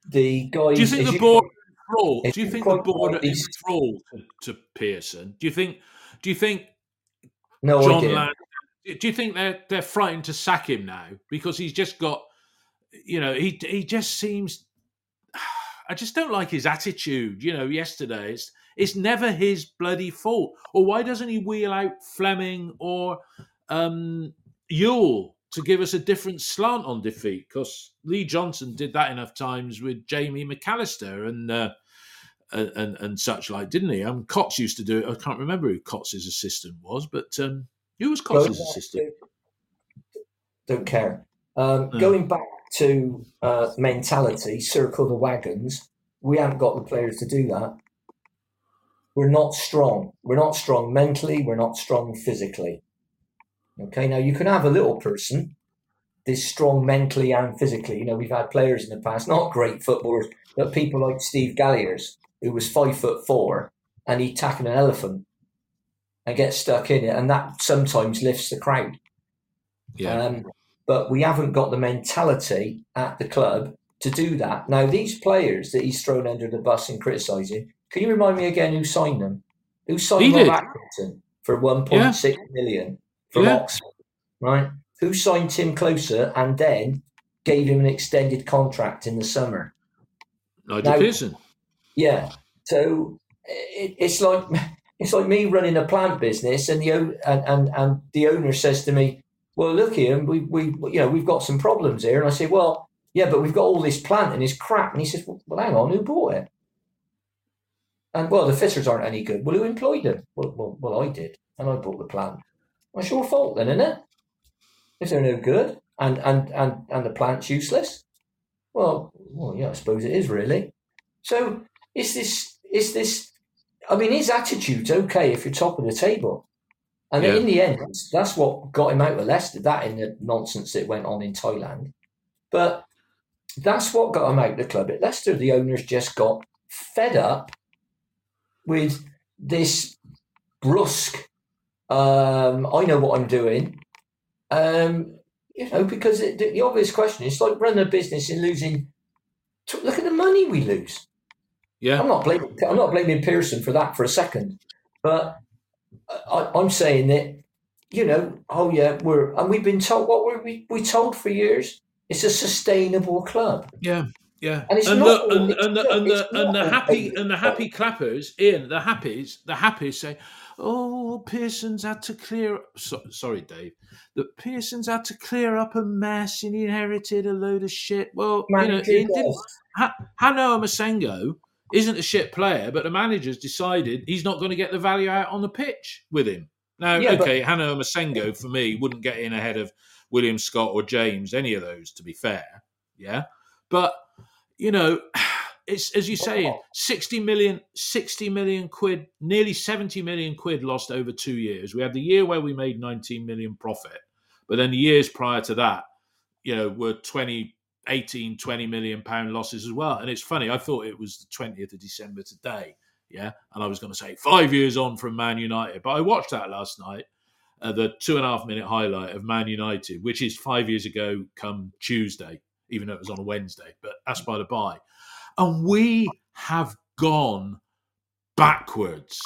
the guys. Do you think the board? thrall. Do you think the board are in thrall to, to, Pearson? Do you think? Do you think? No, John Land, Do you think they're they're frightened to sack him now because he's just got? You know, he he just seems. I just don't like his attitude. You know, yesterday it's it's never his bloody fault. Or why doesn't he wheel out Fleming or um, Ewell to give us a different slant on defeat? Because Lee Johnson did that enough times with Jamie McAllister, and uh, and, and, such like, didn't he? Um, Cox used to do it. I can't remember who Cox's assistant was, but um, who was Cox's well, assistant? Don't care. Um, Going back to uh, mentality, circle the wagons. We haven't got the players to do that. We're not strong. We're not strong mentally. We're not strong physically. Okay, now you can have a little person, this strong mentally and physically. You know, we've had players in the past, not great footballers, but people like Steve Galliers, who was five foot four and he'd tackle an elephant and get stuck in it, and that sometimes lifts the crowd. Yeah. Um, but we haven't got the mentality at the club to do that. Now, these players that he's thrown under the bus and criticising, can you remind me again who signed them? Who signed Rob Atkinson for one point yeah. six million from yeah. Oxford? Right? Who signed Tim Closer and then gave him an extended contract in the summer? Nigel Pearson. Yeah. So it, it's like it's like me running a plant business, and the and, and and the owner says to me, "Well, look, Ian, we we you know we've got some problems here." And I say, "Well, yeah, but we've got all this plant and it's crap." And he says, "Well, hang on, who bought it?" And well, the fitters aren't any good. Well, who employed them? Well, well, well I did, and I bought the plant. It's your fault then, isn't it? If they're no good and and and and the plant's useless. Well, well, yeah, I suppose it is really. So is this is this? I mean, his attitude's okay if you're top of the table, And yeah. in the end, that's what got him out of Leicester. That in the nonsense that went on in Thailand, but that's what got him out of the club. At Leicester, the owners just got fed up with this brusque. Um, I know what I'm doing. Um, you know, because it, the obvious question is like running a business and losing. Look at the money we lose. Yeah, I'm not blaming. I'm not blaming Pearson for that for a second, but I, am saying that you know, oh yeah, we're and we've been told what were we we told for years. It's a sustainable club. Yeah, yeah, and, and the, and, and, the, and the and the happy and the happy clappers, Ian, the happies, the happies say, "Oh, Pearson's had to clear." Up. So, sorry, Dave. That Pearson's had to clear up a mess and he inherited a load of shit. Well, you know. Ha- Han-Noah Massengo isn't a shit player, but the manager's decided he's not going to get the value out on the pitch with him. Now, yeah, okay, but- Han-Noah Massengo for me wouldn't get in ahead of William Scott or James, any of those, to be fair. Yeah, but you know, it's as you say, 60 million, 60 million quid, nearly 70 million quid lost over two years. We had the year where we made 19 million profit, but then the years prior to that, you know, were 20, 18, 20 million pound losses as well. And it's funny, I thought it was the 20th of December today. Yeah. And I was going to say five years on from Man United. But I watched that last night, uh, the two and a half minute highlight of Man United, which is five years ago come Tuesday even though it was on a Wednesday, but that's by the by. And we have gone backwards.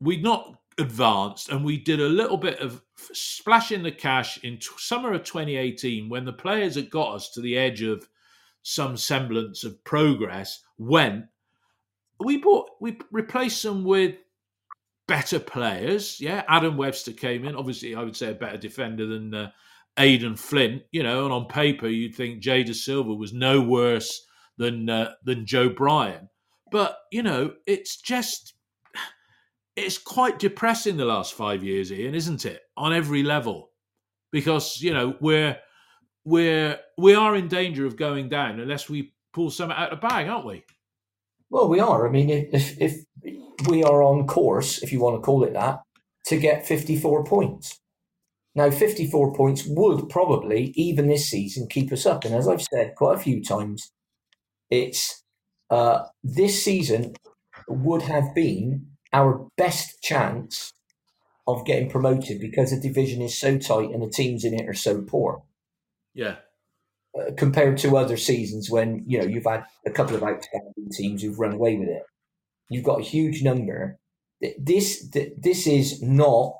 We'd not advanced, and we did a little bit of splashing the cash in t- summer of 2018 when the players that got us to the edge of some semblance of progress went. We bought, we replaced them with better players. Yeah, Adam Webster came in. Obviously, I would say a better defender than uh, Aden Flint, you know, and on paper you'd think Jay Dasilva was no worse than uh, than Joe Bryan, but you know, it's just it's quite depressing the last five years, Ian, isn't it? On every level, because you know we're we're we are in danger of going down unless we pull something out of the bag, aren't we? Well, we are. I mean, if if we are on course, if you want to call it that, to get fifty four points. Now, 54 points would probably, even this season, keep us up. And as I've said quite a few times, it's uh, this season would have been our best chance of getting promoted because the division is so tight and the teams in it are so poor. Yeah. Uh, compared to other seasons when you know you've had a couple of outstanding teams who've run away with it, you've got a huge number. This this is not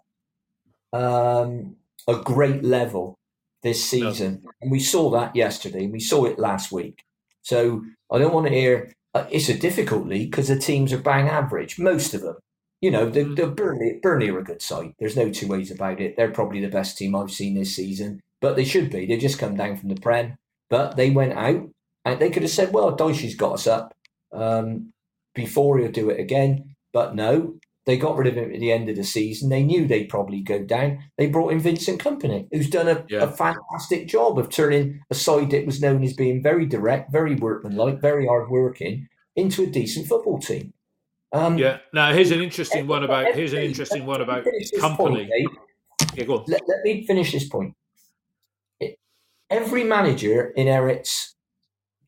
um, a great level this season. No. And we saw that yesterday. and We saw it last week. So I don't want to hear uh, it's a difficult league because the teams are bang average, most of them. You know, the, the Burnley, Burnley are a good side. There's no two ways about it. They're probably the best team I've seen this season, but they should be. They just come down from the Prem, but they went out and they could have said, well, Dyche's got us up um, before he'll do it again. But no, they got rid of him at the end of the season. They knew they'd probably go down. They brought in Vincent Kompany, who's done a, yeah. a fantastic job of turning a side that was known as being very direct, very workmanlike, very hardworking into a decent football team. Um, yeah. Now here's an interesting one about here's an interesting one about Kompany. Point, yeah, go on. Let, let, me finish this point. every manager inherits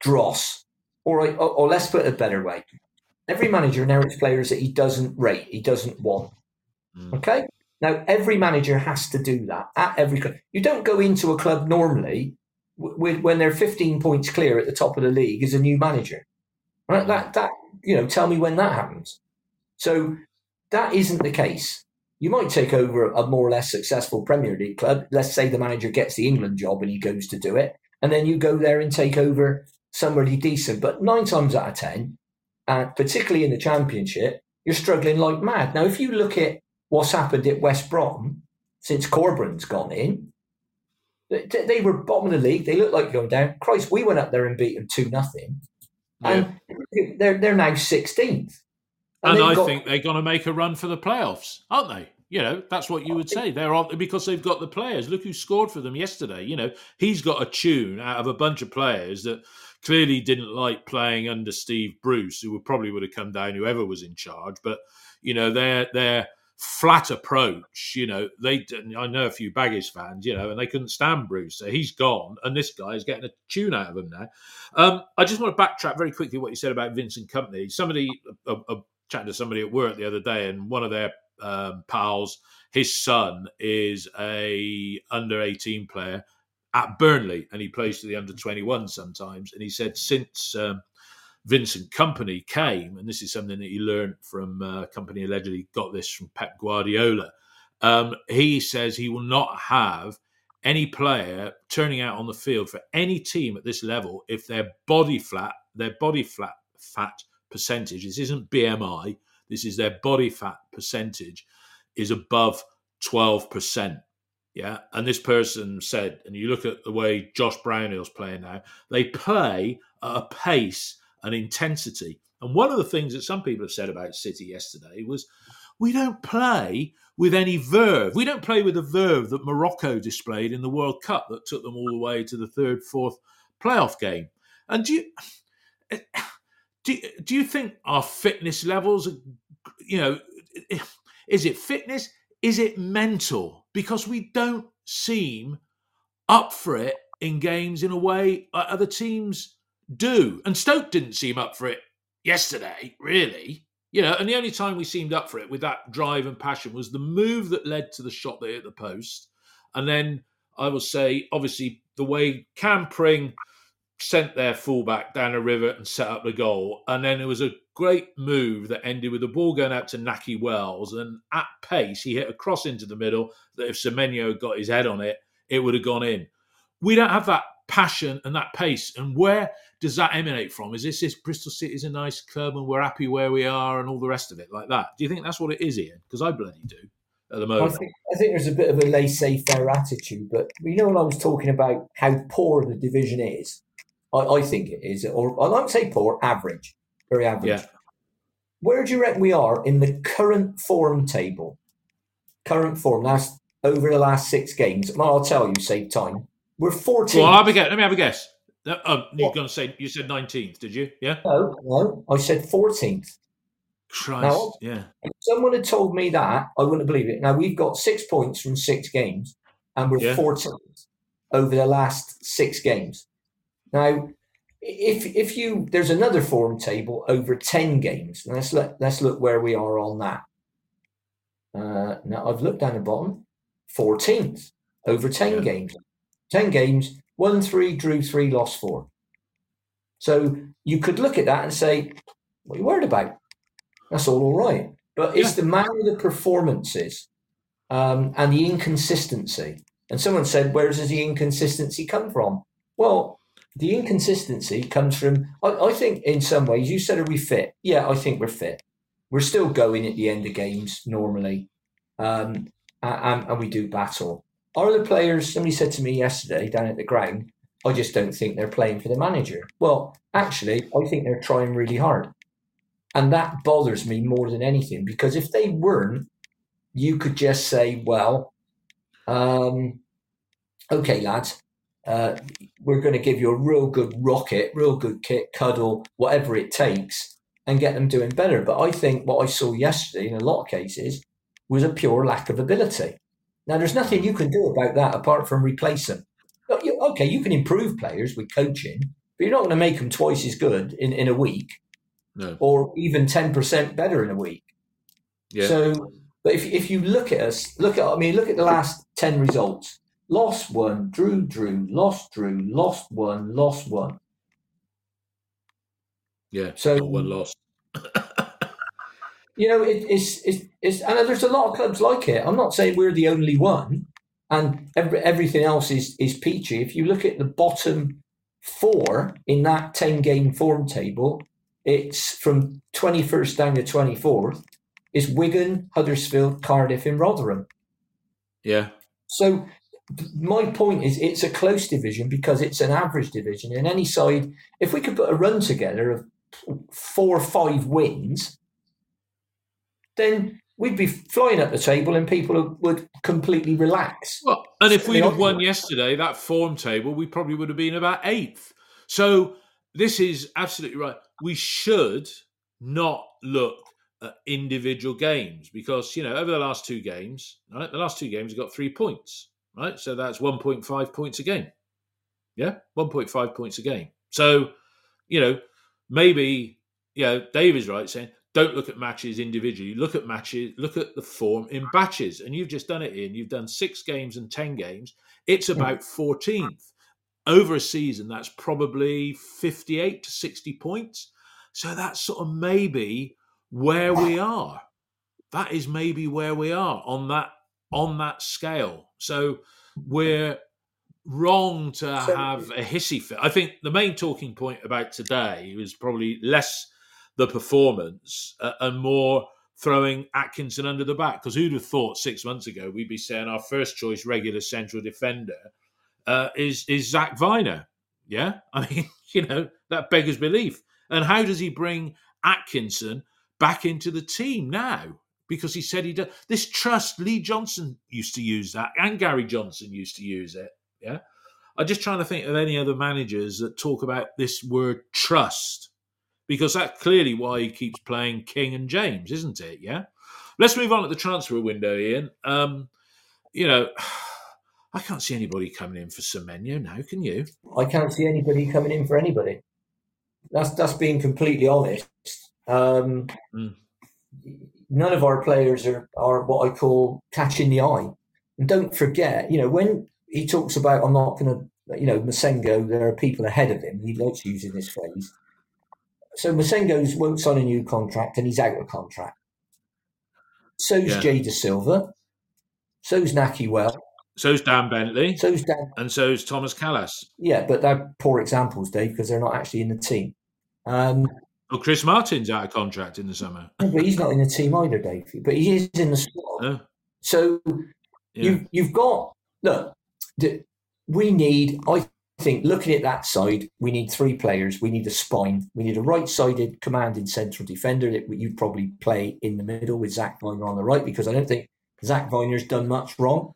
dross, or, or, or let's put it a better way every manager inherits players that he doesn't rate, he doesn't want. Mm. Okay? Now, every manager has to do that at every club. You don't go into a club normally w- when they're 15 points clear at the top of the league as a new manager. Right? That, that, you know, tell me when that happens. So that isn't the case. You might take over a more or less successful Premier League club. Let's say the manager gets the England job and he goes to do it. And then you go there and take over somebody decent. But nine times out of 10, and particularly in the championship, you're struggling like mad. Now, if you look at what's happened at West Brom since Corberan's gone in, they were bottom of the league. They looked like going down. Christ, we went up there and beat them two nothing, and they're they're now sixteenth. And, and I got, think they're going to make a run for the playoffs, aren't they? You know, that's what you would say. They're on because they've got the players. Look who scored for them yesterday. You know, he's got a tune out of a bunch of players that clearly didn't like playing under Steve Bruce, who would probably would have come down whoever was in charge. But you know, they're they're flat approach. You know, they I know a few Baggies fans, you know, and they couldn't stand Bruce. So he's gone, and this guy is getting a tune out of him now. Um, I just want to backtrack very quickly what you said about Vincent Kompany. Somebody, a, a, chatting to somebody at work the other day, and one of their um, pals, his son is a under eighteen player at Burnley, and he plays for the under twenty one sometimes. And he said since um, Vincent Kompany came, and this is something that he learned from uh, Kompany allegedly got this from Pep Guardiola. Um, he says he will not have any player turning out on the field for any team at this level if their body flat, their body flat fat percentage, this isn't BMI, this is their body fat percentage, is above 12%. Yeah. And this person said, and you look at the way Josh Brownhill's playing now, they play at a pace and intensity. And one of the things that some people have said about City yesterday was we don't play with any verve. We don't play with the verve that Morocco displayed in the World Cup that took them all the way to the third, fourth playoff game. And do you, do, do you think our fitness levels, you know, is it fitness? Is it mental? Because we don't seem up for it in games in a way other teams do. And Stoke didn't seem up for it yesterday, really. You know, and the only time we seemed up for it with that drive and passion was the move that led to the shot that hit the post. And then I will say, obviously, the way Cam Pring sent their fullback down a river and set up the goal. And then it was a great move that ended with the ball going out to Nahki Wells. And at pace, he hit a cross into the middle that if Semenyo got his head on it, it would have gone in. We don't have that passion and that pace. And where does that emanate from? Is this, this Bristol City is a nice club and we're happy where we are and all the rest of it like that? Do you think that's what it is, Ian? Because I bloody do at the moment. I think, I think there's a bit of a laissez-faire attitude, but you know when I was talking about how poor the division is, I, I think it is, or I don't say poor, average, very average. Yeah. Where do you reckon we are in the current form table? Current form, last over the last six games. Well, I'll tell you, save time. We're 14. Well, I'll have a guess. Let me have a guess. Oh, you're going to say you said 19th, did you? Yeah. No, no, I said 14th. Christ, now, yeah. If someone had told me that, I wouldn't believe it. Now we've got six points from six games, and we're yeah. 14th over the last six games. Now, if if you there's another form table over 10 games. Let's look let's look where we are on that. Uh, now I've looked down the bottom, 14th over 10 yeah. games. 10 games, won three, drew three, lost four. So you could look at that and say, what are you worried about? That's all all right. But it's the man of the performances um, and the inconsistency. And someone said, where does the inconsistency come from? Well, the inconsistency comes from, I, I think, in some ways, you said, are we fit? Yeah, I think we're fit. We're still going at the end of games normally. Um, and, and we do battle. Are the players, somebody said to me yesterday down at the ground, I just don't think they're playing for the manager. Well, actually, I think they're trying really hard. And that bothers me more than anything because if they weren't, you could just say, well, um, okay, lads, uh, we're going to give you a real good rocket, real good kit, cuddle, whatever it takes, and get them doing better. But I think what I saw yesterday in a lot of cases was a pure lack of ability. Now, there's nothing you can do about that apart from replace them. Okay, you can improve players with coaching, but you're not going to make them twice as good in, in a week no. or even 10% better in a week. Yeah. So, but if, if you look at us, look at, I mean, look at the last 10 results lost one, drew, drew, lost, drew, lost one, lost one. Yeah. So, one lost. you know, it, it's, it's, it's, and there's a lot of clubs like it. I'm not saying we're the only one, and every, everything else is, is peachy. If you look at the bottom four in that 10 game form table, it's from 21st down to 24th, is Wigan, Huddersfield, Cardiff, and Rotherham. Yeah. So my point is it's a close division because it's an average division. And any side, if we could put a run together of four or five wins, then we'd be flying up the table and people would completely relax. Well, and if we'd have won yesterday, that form table, we probably would have been about eighth. So this is absolutely right. We should not look at individual games because you know over the last two games, right? The last two games have got three points, right? So that's one point five points a game. Yeah, one point five points a game. So you know maybe yeah, Dave is right saying don't look at matches individually. Look at matches. Look at the form in batches. And you've just done it, Ian. You've done six games and ten games. It's about fourteenth over a season. That's probably fifty-eight to sixty points. So that's sort of maybe where we are. That is maybe where we are on that on that scale. So we're wrong to have a hissy fit. I think the main talking point about today was probably less the performance uh, and more throwing Atkinson under the back. Because who'd have thought six months ago we'd be saying our first choice regular central defender uh, is is Zak Vyner? Yeah, I mean, you know that beggars belief. And how does he bring Atkinson back into the team now? Because he said he does. This trust, Lee Johnson used to use that, and Gary Johnson used to use it. Yeah. I'm just trying to think of any other managers that talk about this word trust, because that's clearly why he keeps playing King and James, isn't it? Yeah. Let's move on at the transfer window, Ian. Um, you know, I can't see anybody coming in for Semenyo now, can you? I can't see anybody coming in for anybody. That's that's being completely honest. Um, mm. None of our players are, are what I call catching the eye. And don't forget, you know, when he talks about, I'm not going to, you know, Massengo, there are people ahead of him. He likes using this phrase. So Massengo's won't sign a new contract and he's out of contract. So's yeah. Jay Dasilva. So's Nahki Well. So's Dan Bentley. So's Dan. And so's Tomas Kalas. Yeah, but they're poor examples, Dave, because they're not actually in the team. Um, well, Chris Martin's out of contract in the summer. but he's not in the team either, Dave. But he is in the squad. Oh. So yeah. you've, you've got, look, we need, I think, looking at that side, we need three players. We need a spine. We need a right sided commanding central defender that you'd probably play in the middle with Zak Vyner on the right, because I don't think Zak Vyner's done much wrong.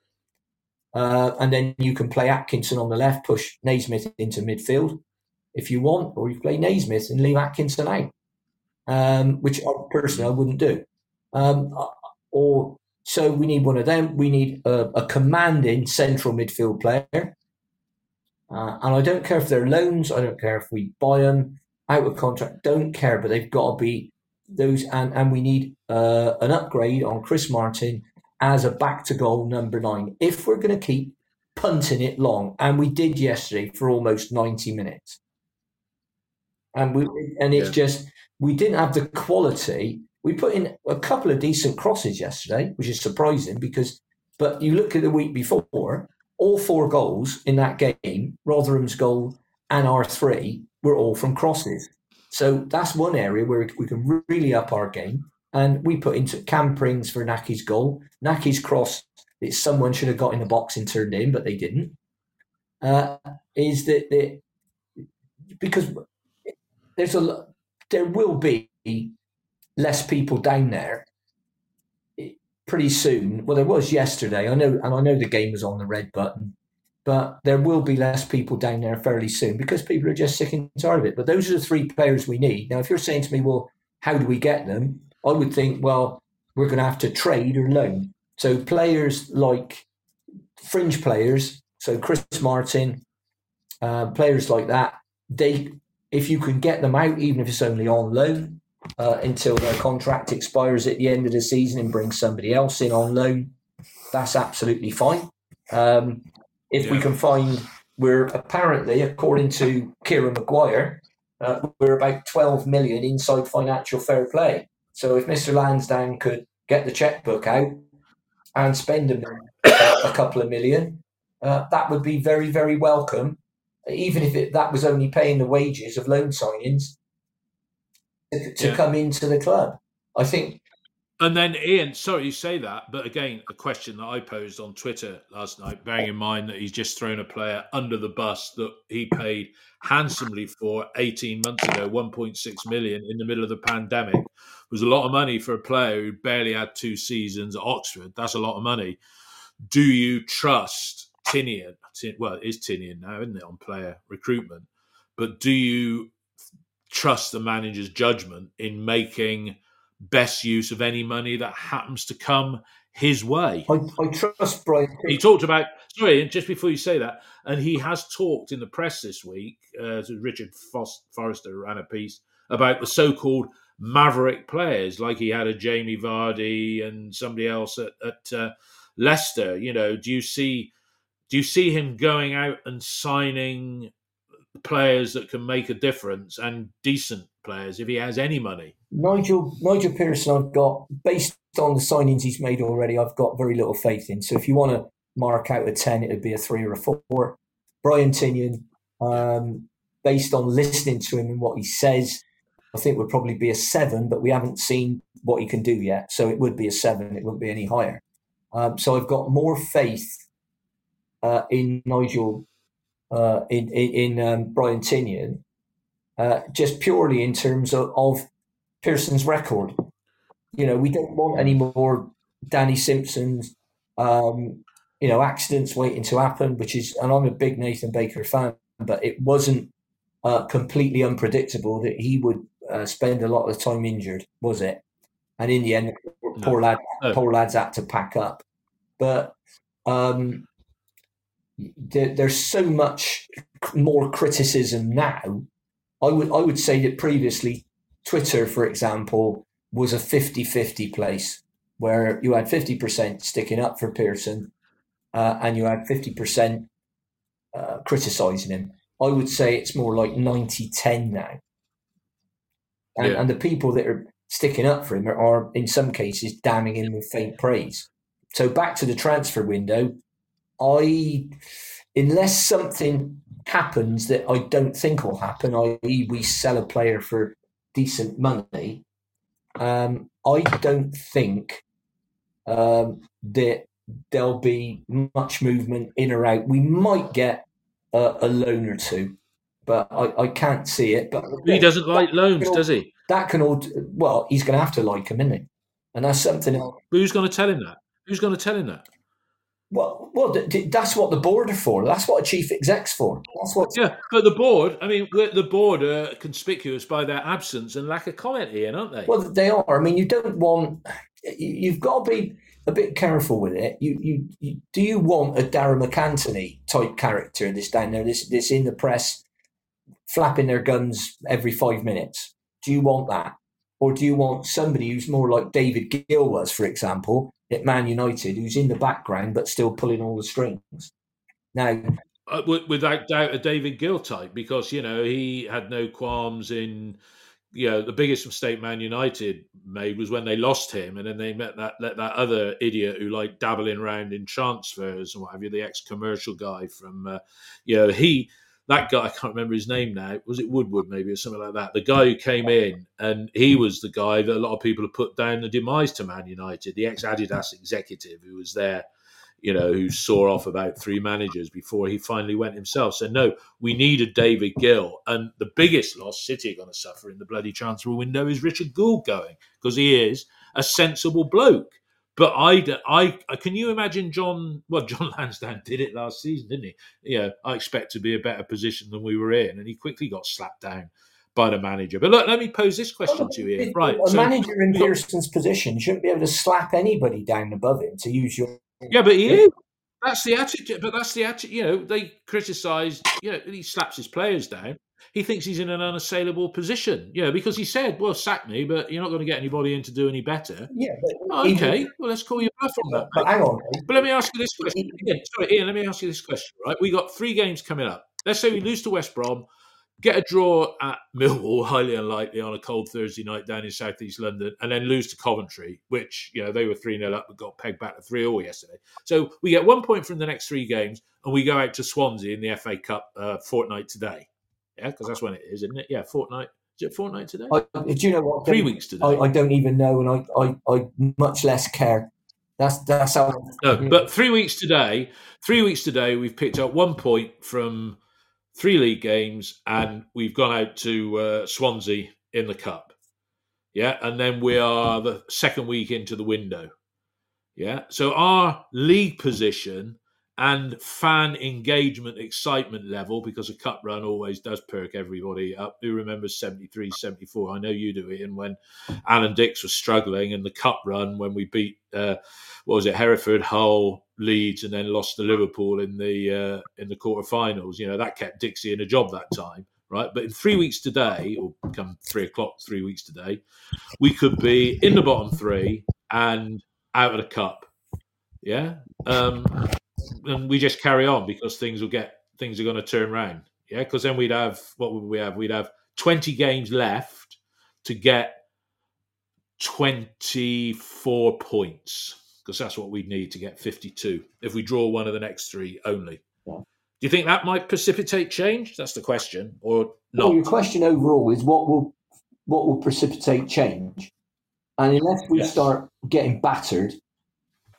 Uh, and then you can play Atkinson on the left, push Naismith into midfield if you want, or you play Naismith and leave Atkinson out, um, which personally I wouldn't do. Um, or so we need one of them. We need a, a commanding central midfield player. Uh, and I don't care if they're loans. I don't care if we buy them out of contract. Don't care, but they've got to be those. And and we need uh, an upgrade on Chris Martin as a back to goal number nine. If we're going to keep punting it long, and we did yesterday for almost 90 minutes. And we and it's yeah. just we didn't have the quality. We put in a couple of decent crosses yesterday, which is surprising because but you look at the week before, all four goals in that game, Rotherham's goal and our three, were all from crosses. So that's one area where we can really up our game and we put into Cam Pring's for Nahki's goal. Nahki's cross that someone should have got in the box and turned in, but they didn't. Uh, is that, that because there's a there will be less people down there pretty soon. Well, there was yesterday. I know, and I know the game was on the red button, but there will be less people down there fairly soon because people are just sick and tired of it. But those are the three players we need. Now, if you're saying to me, well, how do we get them? I would think, well, we're going to have to trade or loan. So players like fringe players, so Chris Martin, uh, players like that, they if you can get them out, even if it's only on loan, uh, until their contract expires at the end of the season and bring somebody else in on loan, that's absolutely fine. Um, if yeah. we can find, we're apparently, according to Kieran Maguire, uh, we're about 12 million inside financial fair play. So if Mr. Lansdown could get the checkbook out and spend a, a couple of million, uh, that would be very, very welcome. Even if it, that was only paying the wages of loan signings to, to yeah. come into the club. I think and then Ian, sorry you say that, but again, a question that I posed on Twitter last night, bearing in mind that he's just thrown a player under the bus that he paid handsomely for 18 months ago, 1.6 million in the middle of the pandemic, was a lot of money for a player who barely had two seasons at Oxford. That's a lot of money. Do you trust Tinnion? Well, it is Tinnion now, isn't it, on player recruitment? But do you trust the manager's judgment in making best use of any money that happens to come his way. I, I trust Brian. He talked about sorry, just before you say that, and he has talked in the press this week. Uh, Richard Forrester ran a piece about the so-called maverick players, like he had a Jamie Vardy and somebody else at, at uh, Leicester. You know, do you see do you see him going out and signing players that can make a difference and decent players if he has any money? Nigel Nigel Pearson, I've got based on the signings he's made already. I've got very little faith in. So if you want to mark out a ten, it'd be a three or a four. Brian Tinnion, um, based on listening to him and what he says, I think would probably be a seven. But we haven't seen what he can do yet, so it would be a seven. It wouldn't be any higher. Um, so I've got more faith uh, in Nigel, uh, in in, in um, Brian Tinnion, uh, just purely in terms of, of Pearson's record. You know, we don't want any more Danny Simpsons, um, you know, accidents waiting to happen, which is, and I'm a big Nathan Baker fan, but it wasn't uh, completely unpredictable that he would uh, spend a lot of time injured, was it? And in the end, no. poor lad, no. poor lads had to pack up. But um, there, there's so much more criticism now. I would I would say that previously, Twitter, for example, was a 50-50 place where you had 50% sticking up for Pearson uh, and you had 50% uh, criticising him. I would say it's more like 90-10 now. And, yeah. and, the people that are sticking up for him are, in some cases, damning him with faint praise. So back to the transfer window, I, unless something happens that I don't think will happen, i.e., we sell a player for decent money, um, I don't think um, that there'll be much movement in or out. We might get a, a loan or two, but I, I can't see it. But he doesn't like loans, all, does he? That can all. Well, he's going to have to like them, isn't he? And that's something else. Who's going to tell him that? Who's going to tell him that? Well, well, that's what the board are for. That's what a chief exec's for. That's what. Yeah, but the board. I mean, the board are conspicuous by their absence and lack of comment here, aren't they? Well, they are. I mean, you don't want. You've got to be a bit careful with it. You, you, you do you want a Darragh MacAnthony type character this down there, this this in the press, flapping their guns every five minutes? Do you want that, or do you want somebody who's more like David Gill was, for example, at Man United, who's in the background but still pulling all the strings. Now, uh, without doubt, a David Gill type because you know he had no qualms in. You know, the biggest mistake Man United made was when they lost him, and then they met that let that other idiot who like dabbling around in transfers and what have you, the ex-commercial guy from, uh, you know, he that guy, I can't remember his name now. Was it Woodward maybe or something like that? The guy who came in and he was the guy that a lot of people have put down the demise to Man United, the ex Adidas executive who was there, you know, who saw off about three managers before he finally went himself. So no, we needed David Gill, and the biggest loss City are going to suffer in the bloody transfer window is Richard Gould going because he is a sensible bloke. But I, I, can you imagine John? Well, John Lansdown did it last season, didn't he? Yeah, I expect to be a better position than we were in, and he quickly got slapped down by the manager. But look, let me pose this question to you here. Right, a so, manager in Pearson's position shouldn't be able to slap anybody down above him. To use your yeah, but he is. That's the attitude. But that's the attitude. You know, they criticise. You know, he slaps his players down he thinks he's in an unassailable position. Yeah, because he said, "Well, sack me, but you're not going to get anybody in to do any better." Yeah. Oh, okay. well, let's call you bluff on that. But hang on. But let me ask you this question. Ian, sorry, Ian. Let me ask you this question. Right, we got three games coming up. Let's say we lose to West Brom, get a draw at Millwall, highly unlikely on a cold Thursday night down in southeast London, and then lose to Coventry, which you know they were three 0 up but got pegged back to three 0 yesterday. So we get one point from the next three games, and we go out to Swansea in the FA Cup uh, fortnight today. Yeah, because that's when it is, isn't it? Yeah, fortnight. Is it fortnight today? I, do you know what? Three weeks today. I, I, don't even know, and I, I, I much less care. That's that's how. No, but three weeks today. Three weeks today, we've picked up one point from three league games, and we've gone out to uh, Swansea in the cup. Yeah, and then we are the second week into the window. Yeah, so our league position and fan engagement excitement level because a cup run always does perk everybody up. Who remembers 73 74 i know you do ian when alan dicks was struggling and the cup run when we beat uh, what was it hereford hull leeds and then lost to liverpool in the uh, in the quarterfinals. You know that kept dixie in a job that time right? But in three weeks today or come three o'clock three weeks today we could be in the bottom three and out of the cup. Yeah? Um and we just carry on because things will get things are going to turn around. Yeah, because then we'd have what would we have? We'd have twenty games left to get twenty four points because that's what we'd need to get fifty two if we draw one of the next three only. Yeah. Do you think that might precipitate change? That's the question, or not? Well, your question overall is what will what will precipitate change, and unless we yes. start getting battered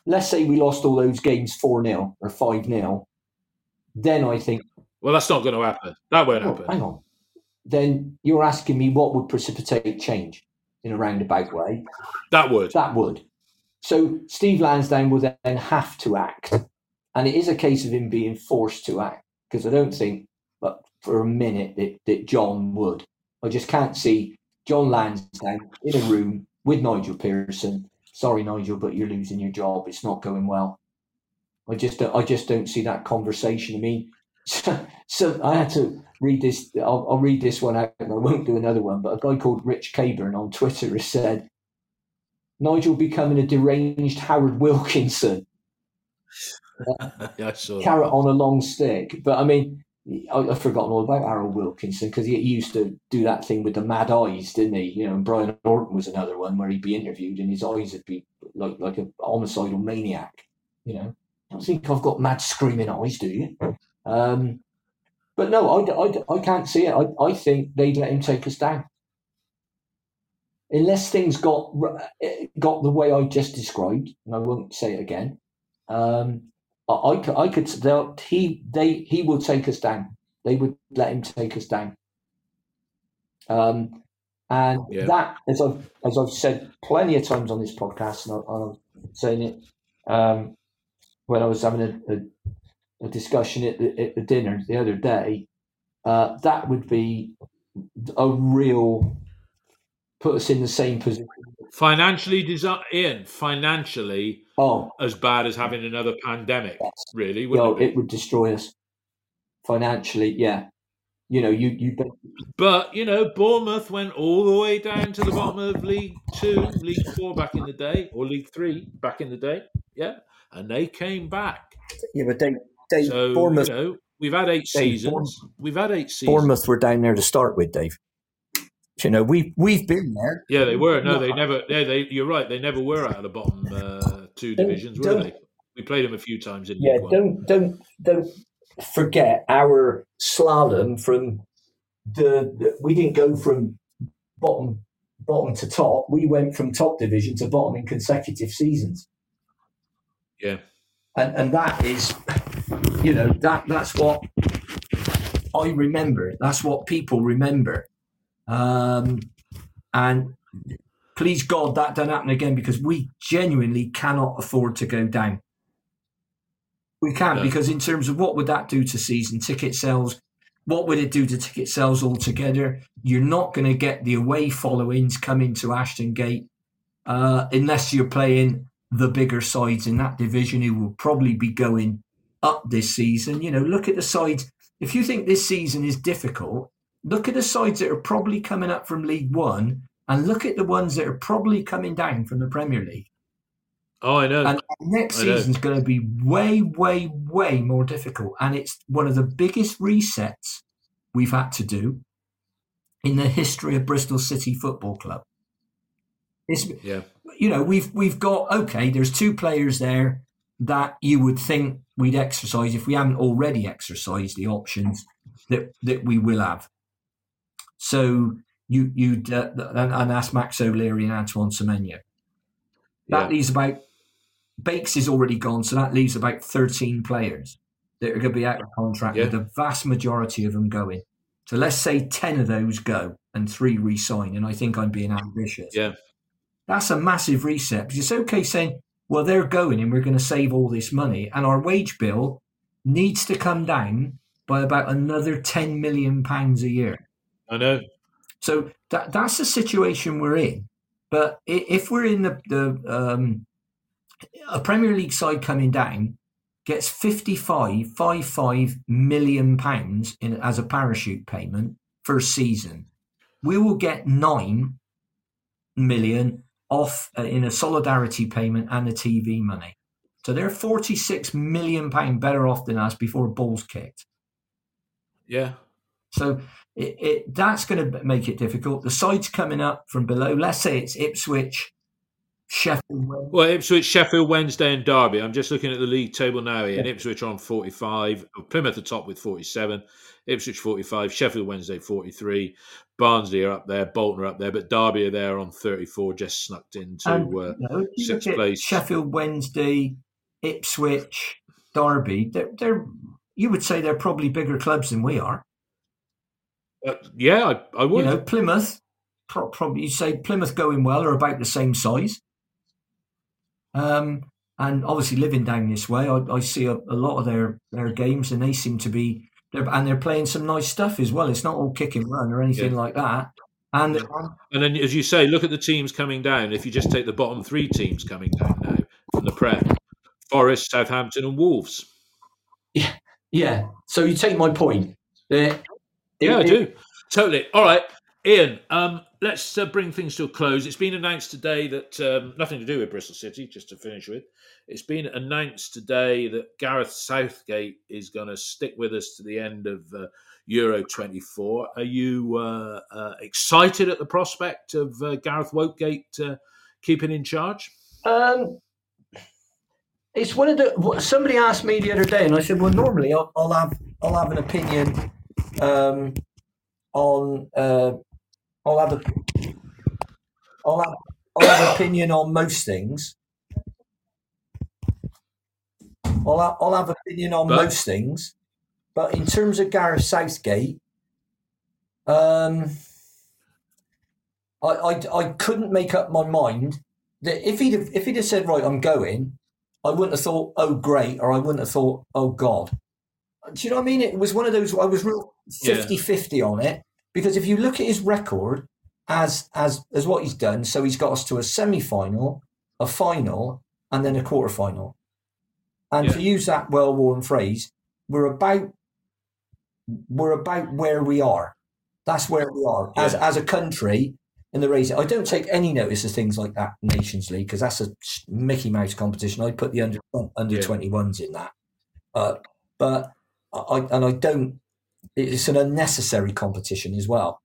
let's say we lost all those games 4 0 or 5 0, then I think. Well, that's not going to happen. That won't oh, happen. Hang on. Then you're asking me what would precipitate change in a roundabout way. That would. That would. So Steve Lansdown will then have to act. And it is a case of him being forced to act because I don't think but for a minute that, that John would. I just can't see John Lansdown in a room with Nigel Pearson sorry, Nigel, but you're losing your job. It's not going well. I just, I just don't see that conversation. I mean, so, so I had to read this. I'll, I'll, read this one out, and I won't do another one. But a guy called Rich Caburn on Twitter has said, "Nigel becoming a deranged Howard Wilkinson." yeah, sure. Carrot on a long stick. But I mean, I, have forgotten all about Harold Wilkinson because he, used to do that thing with the mad eyes, didn't he? You know, and Brian Norton was another one where he'd be interviewed and his eyes would be like like a homicidal maniac. You know, I don't think I've got mad screaming eyes, do you? Um, but no, I, I, I can't see it. I, I think they'd let him take us down. Unless things got got the way I just described, and I won't say it again, um, I, could, I could, he, they, he will take us down. They would let him take us down. Um, and yeah. that, as I've, as I've said plenty of times on this podcast, and I, am saying it um, when I was having a, a, a discussion at the, at the, dinner the other day, uh, that would be a real put us in the same position. Financially, desi- Ian, financially, oh, as bad as having another pandemic, yes. really. Well, it, it, would destroy us financially. Yeah, you know, you you. But you know, Bournemouth went all the way down to the bottom of League Two, League Four back in the day, or League Three back in the day. Yeah, and they came back. Yeah, but they, they so, Bournemouth. You know, we've had eight Dave, seasons. we've had eight seasons. Bournemouth were down there to start with, Dave. You know, we we've been there. Yeah, they were. No, they never. Yeah, they. You're right. They never were out of the bottom uh, two divisions, were they? We played them a few times in. Yeah, don't don't don't forget our slalom from the, the. We didn't go from bottom bottom to top. We went from top division to bottom in consecutive seasons. Yeah, and and that is, you know, that that's what I remember. That's what people remember. Um, and please God, that don't happen again because we genuinely cannot afford to go down. We can't no. because in terms of what would that do to season ticket sales? What would it do to ticket sales altogether? You're not going to get the away followings coming to Ashton Gate uh, unless you're playing the bigger sides in that division who will probably be going up this season. You know, look at the sides. If you think this season is difficult, look at the sides that are probably coming up from League One and look at the ones that are probably coming down from the Premier League. Oh, I know. And next season's going to be way, way, way more difficult. And it's one of the biggest resets we've had to do in the history of Bristol City Football Club. It's, yeah. You know, we've we've got okay. There's two players there that you would think we'd exercise if we haven't already exercised the options that that we will have. So you you uh, and, and that's Max O'Leary and Antoine Semenyo. That yeah. leaves about Bakes is already gone, so that leaves about thirteen players that are going to be out of contract. Yeah. With the vast majority of them going. So let's say ten of those go and three resign, and I think I'm being ambitious. Yeah, that's a massive reset. Because it's okay saying, well, they're going and we're going to save all this money, and our wage bill needs to come down by about another 10 million pounds a year. I know. So that that's the situation we're in. But if we're in the, the um, a Premier League side coming down gets 55, 55 million pounds in, as a parachute payment for a season, we will get nine million off uh, in a solidarity payment and the TV money. So they're 46 million pound better off than us before a ball's kicked. Yeah. So it, it that's going to make it difficult. The sides coming up from below, let's say it's Ipswich, Sheffield Wednesday. Well, Ipswich, Sheffield Wednesday, and Derby. I'm just looking at the league table now here. Yeah. Ipswich on 45, Plymouth at the top with 47, Ipswich 45, Sheffield Wednesday 43, Barnsley are up there, Bolton are up there, but Derby are there on 34, just snuck into uh, no, sixth place. Sheffield Wednesday, Ipswich, Derby. They're, they're you would say they're probably bigger clubs than we are. Uh, yeah, I, I, would. You know, Plymouth, probably you say Plymouth going well are about the same size. Um, and obviously living down this way, I, I see a, a, lot of their, their games, and they seem to be, they're, and they're playing some nice stuff as well. It's not all kick and run or anything yeah. like that. And and then, as you say, look at the teams coming down. If you just take the bottom three teams coming down now from the Prem, Forest, Southampton, and Wolves. Yeah, yeah. So you take my point. Yeah, I do. Totally. All right. Ian, um, let's uh, bring things to a close. It's been announced today that um, nothing to do with Bristol City, just to finish with. It's been announced today that Gareth Southgate is going to stick with us to the end of uh, Euro 24. Are you uh, uh excited at the prospect of uh, Gareth Southgate uh, keeping in charge? Um, it's one of the. Somebody asked me the other day, and I said, "Well, normally I'll, I'll have I'll have an opinion um, on uh, I'll have a, I'll have, I'll have an opinion on most things. I'll have, I'll have opinion on but, most things, but in terms of Gareth Southgate, um, I, I I couldn't make up my mind that if he'd have, if he'd have said right, I'm going, I wouldn't have thought oh great, or I wouldn't have thought oh god. Do you know what I mean? It was one of those I was real 50-50 on it because if you look at his record as as as what he's done, so he's got us to a semi-final, a final, and then a quarter-final. And yeah. to use that well-worn phrase, we're about we're about where we are. That's where we are yeah. as as a country in the race. I don't take any notice of things like that Nations League because that's a Mickey Mouse competition. I put the under under twenty yeah. ones in that, uh, but I and I don't it's an unnecessary competition as well.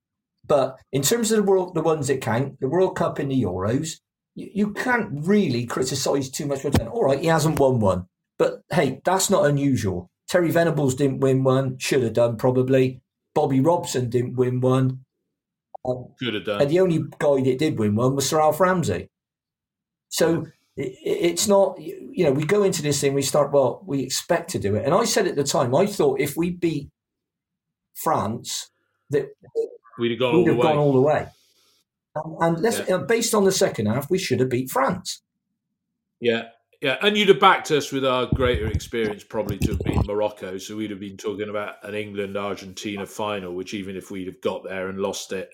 But in terms of the world, the ones that count, the World Cup and the Euros, you, you can't really criticise too much. All right, he hasn't won one, but hey, that's not unusual. Terry Venables didn't win one, should have done probably. Bobby Robson didn't win one. Um, Could have done. And the only guy that did win one was Sir Alf Ramsey. So it's not, you know, we go into this thing, we start, well, we expect to do it. And I said at the time, I thought if we beat France that we'd have gone, all, have the gone all the way. And, and yeah. based on the second half, we should have beat France. Yeah, yeah, and you'd have backed us with our greater experience probably to have beat Morocco. So we'd have been talking about an England Argentina final, which even if we'd have got there and lost it,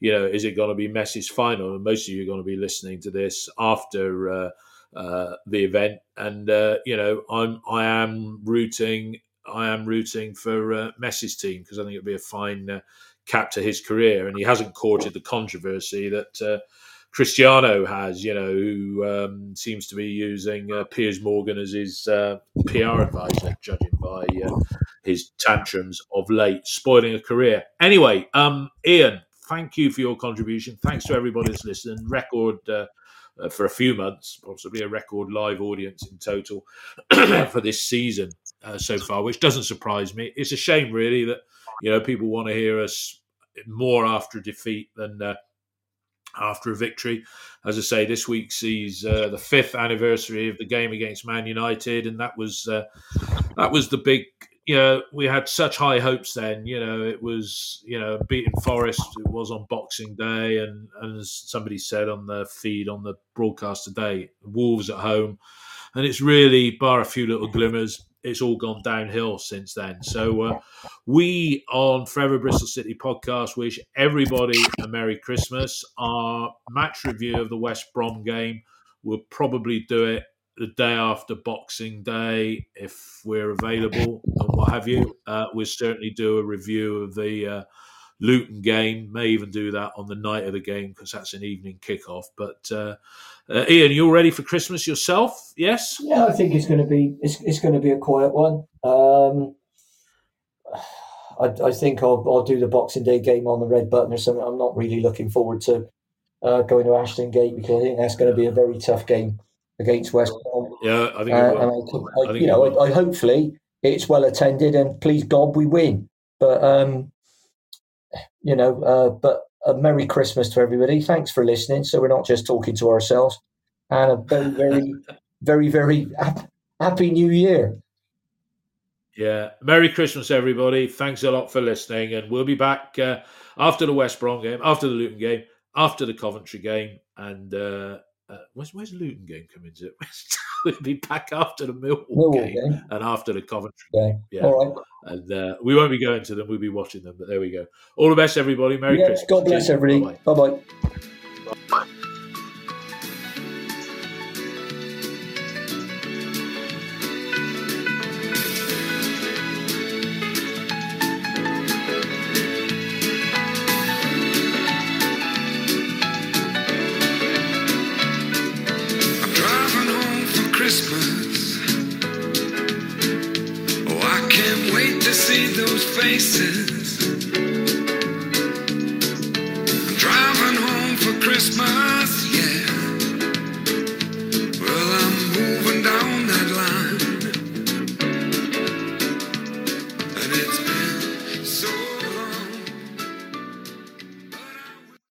you know, is it going to be Messi's final? And most of you are going to be listening to this after uh, uh, the event, and uh, you know, I'm I am rooting I am rooting for uh, Messi's team because I think it'd be a fine uh, cap to his career, and he hasn't courted the controversy that uh, Cristiano has. You know, who um, seems to be using uh, Piers Morgan as his uh, PR advisor, judging by uh, his tantrums of late, spoiling a career. Anyway, um, Ian, thank you for your contribution. Thanks to everybody that's listening. Record. Uh, for a few months, possibly a record live audience in total for this season uh, so far, which doesn't surprise me. It's a shame, really, that you know people want to hear us more after a defeat than uh, after a victory. As I say, this week sees uh, the fifth anniversary of the game against Man United, and that was uh, that was the big. You know, we had such high hopes then. You know, it was you know beating Forest. It was on Boxing Day, and, and as somebody said on the feed on the broadcast today, Wolves at home, and it's really bar a few little glimmers it's all gone downhill since then. So uh, we on Forever Bristol City podcast wish everybody a Merry Christmas. Our match review of the West Brom game will probably do it the day after Boxing Day if we're available and what have you. Uh, we'll certainly do a review of the uh, Luton game. May even do that on the night of the game because that's an evening kickoff. But uh, uh, Ian, you're ready for Christmas yourself? Yes. Yeah, I think it's going to be it's, it's going to be a quiet one. Um, I, I, think I'll, I'll do the Boxing Day game on the red button or something. I'm not really looking forward to uh, going to Ashton Gate because I think that's going to be a very tough game against West Brom. Yeah, I think. Uh, I, I, I, you know, I, hopefully it's well attended, and please God we win. But um, you know, uh, but a Merry Christmas to everybody. Thanks for listening. So we're not just talking to ourselves, and a very, very, very, very happy New Year. Yeah, Merry Christmas, everybody. Thanks a lot for listening, and we'll be back uh, after the West Brom game, after the Luton game, after the Coventry game, and. Uh, uh, where's, where's Luton game coming to? we'll be back after the Millwall, Millwall game, game, and after the Coventry game. Yeah. All right. And uh, we won't be going to them. We'll be watching them. But there we go. All the best, everybody. Merry yeah, Christmas. God bless everybody. Bye bye.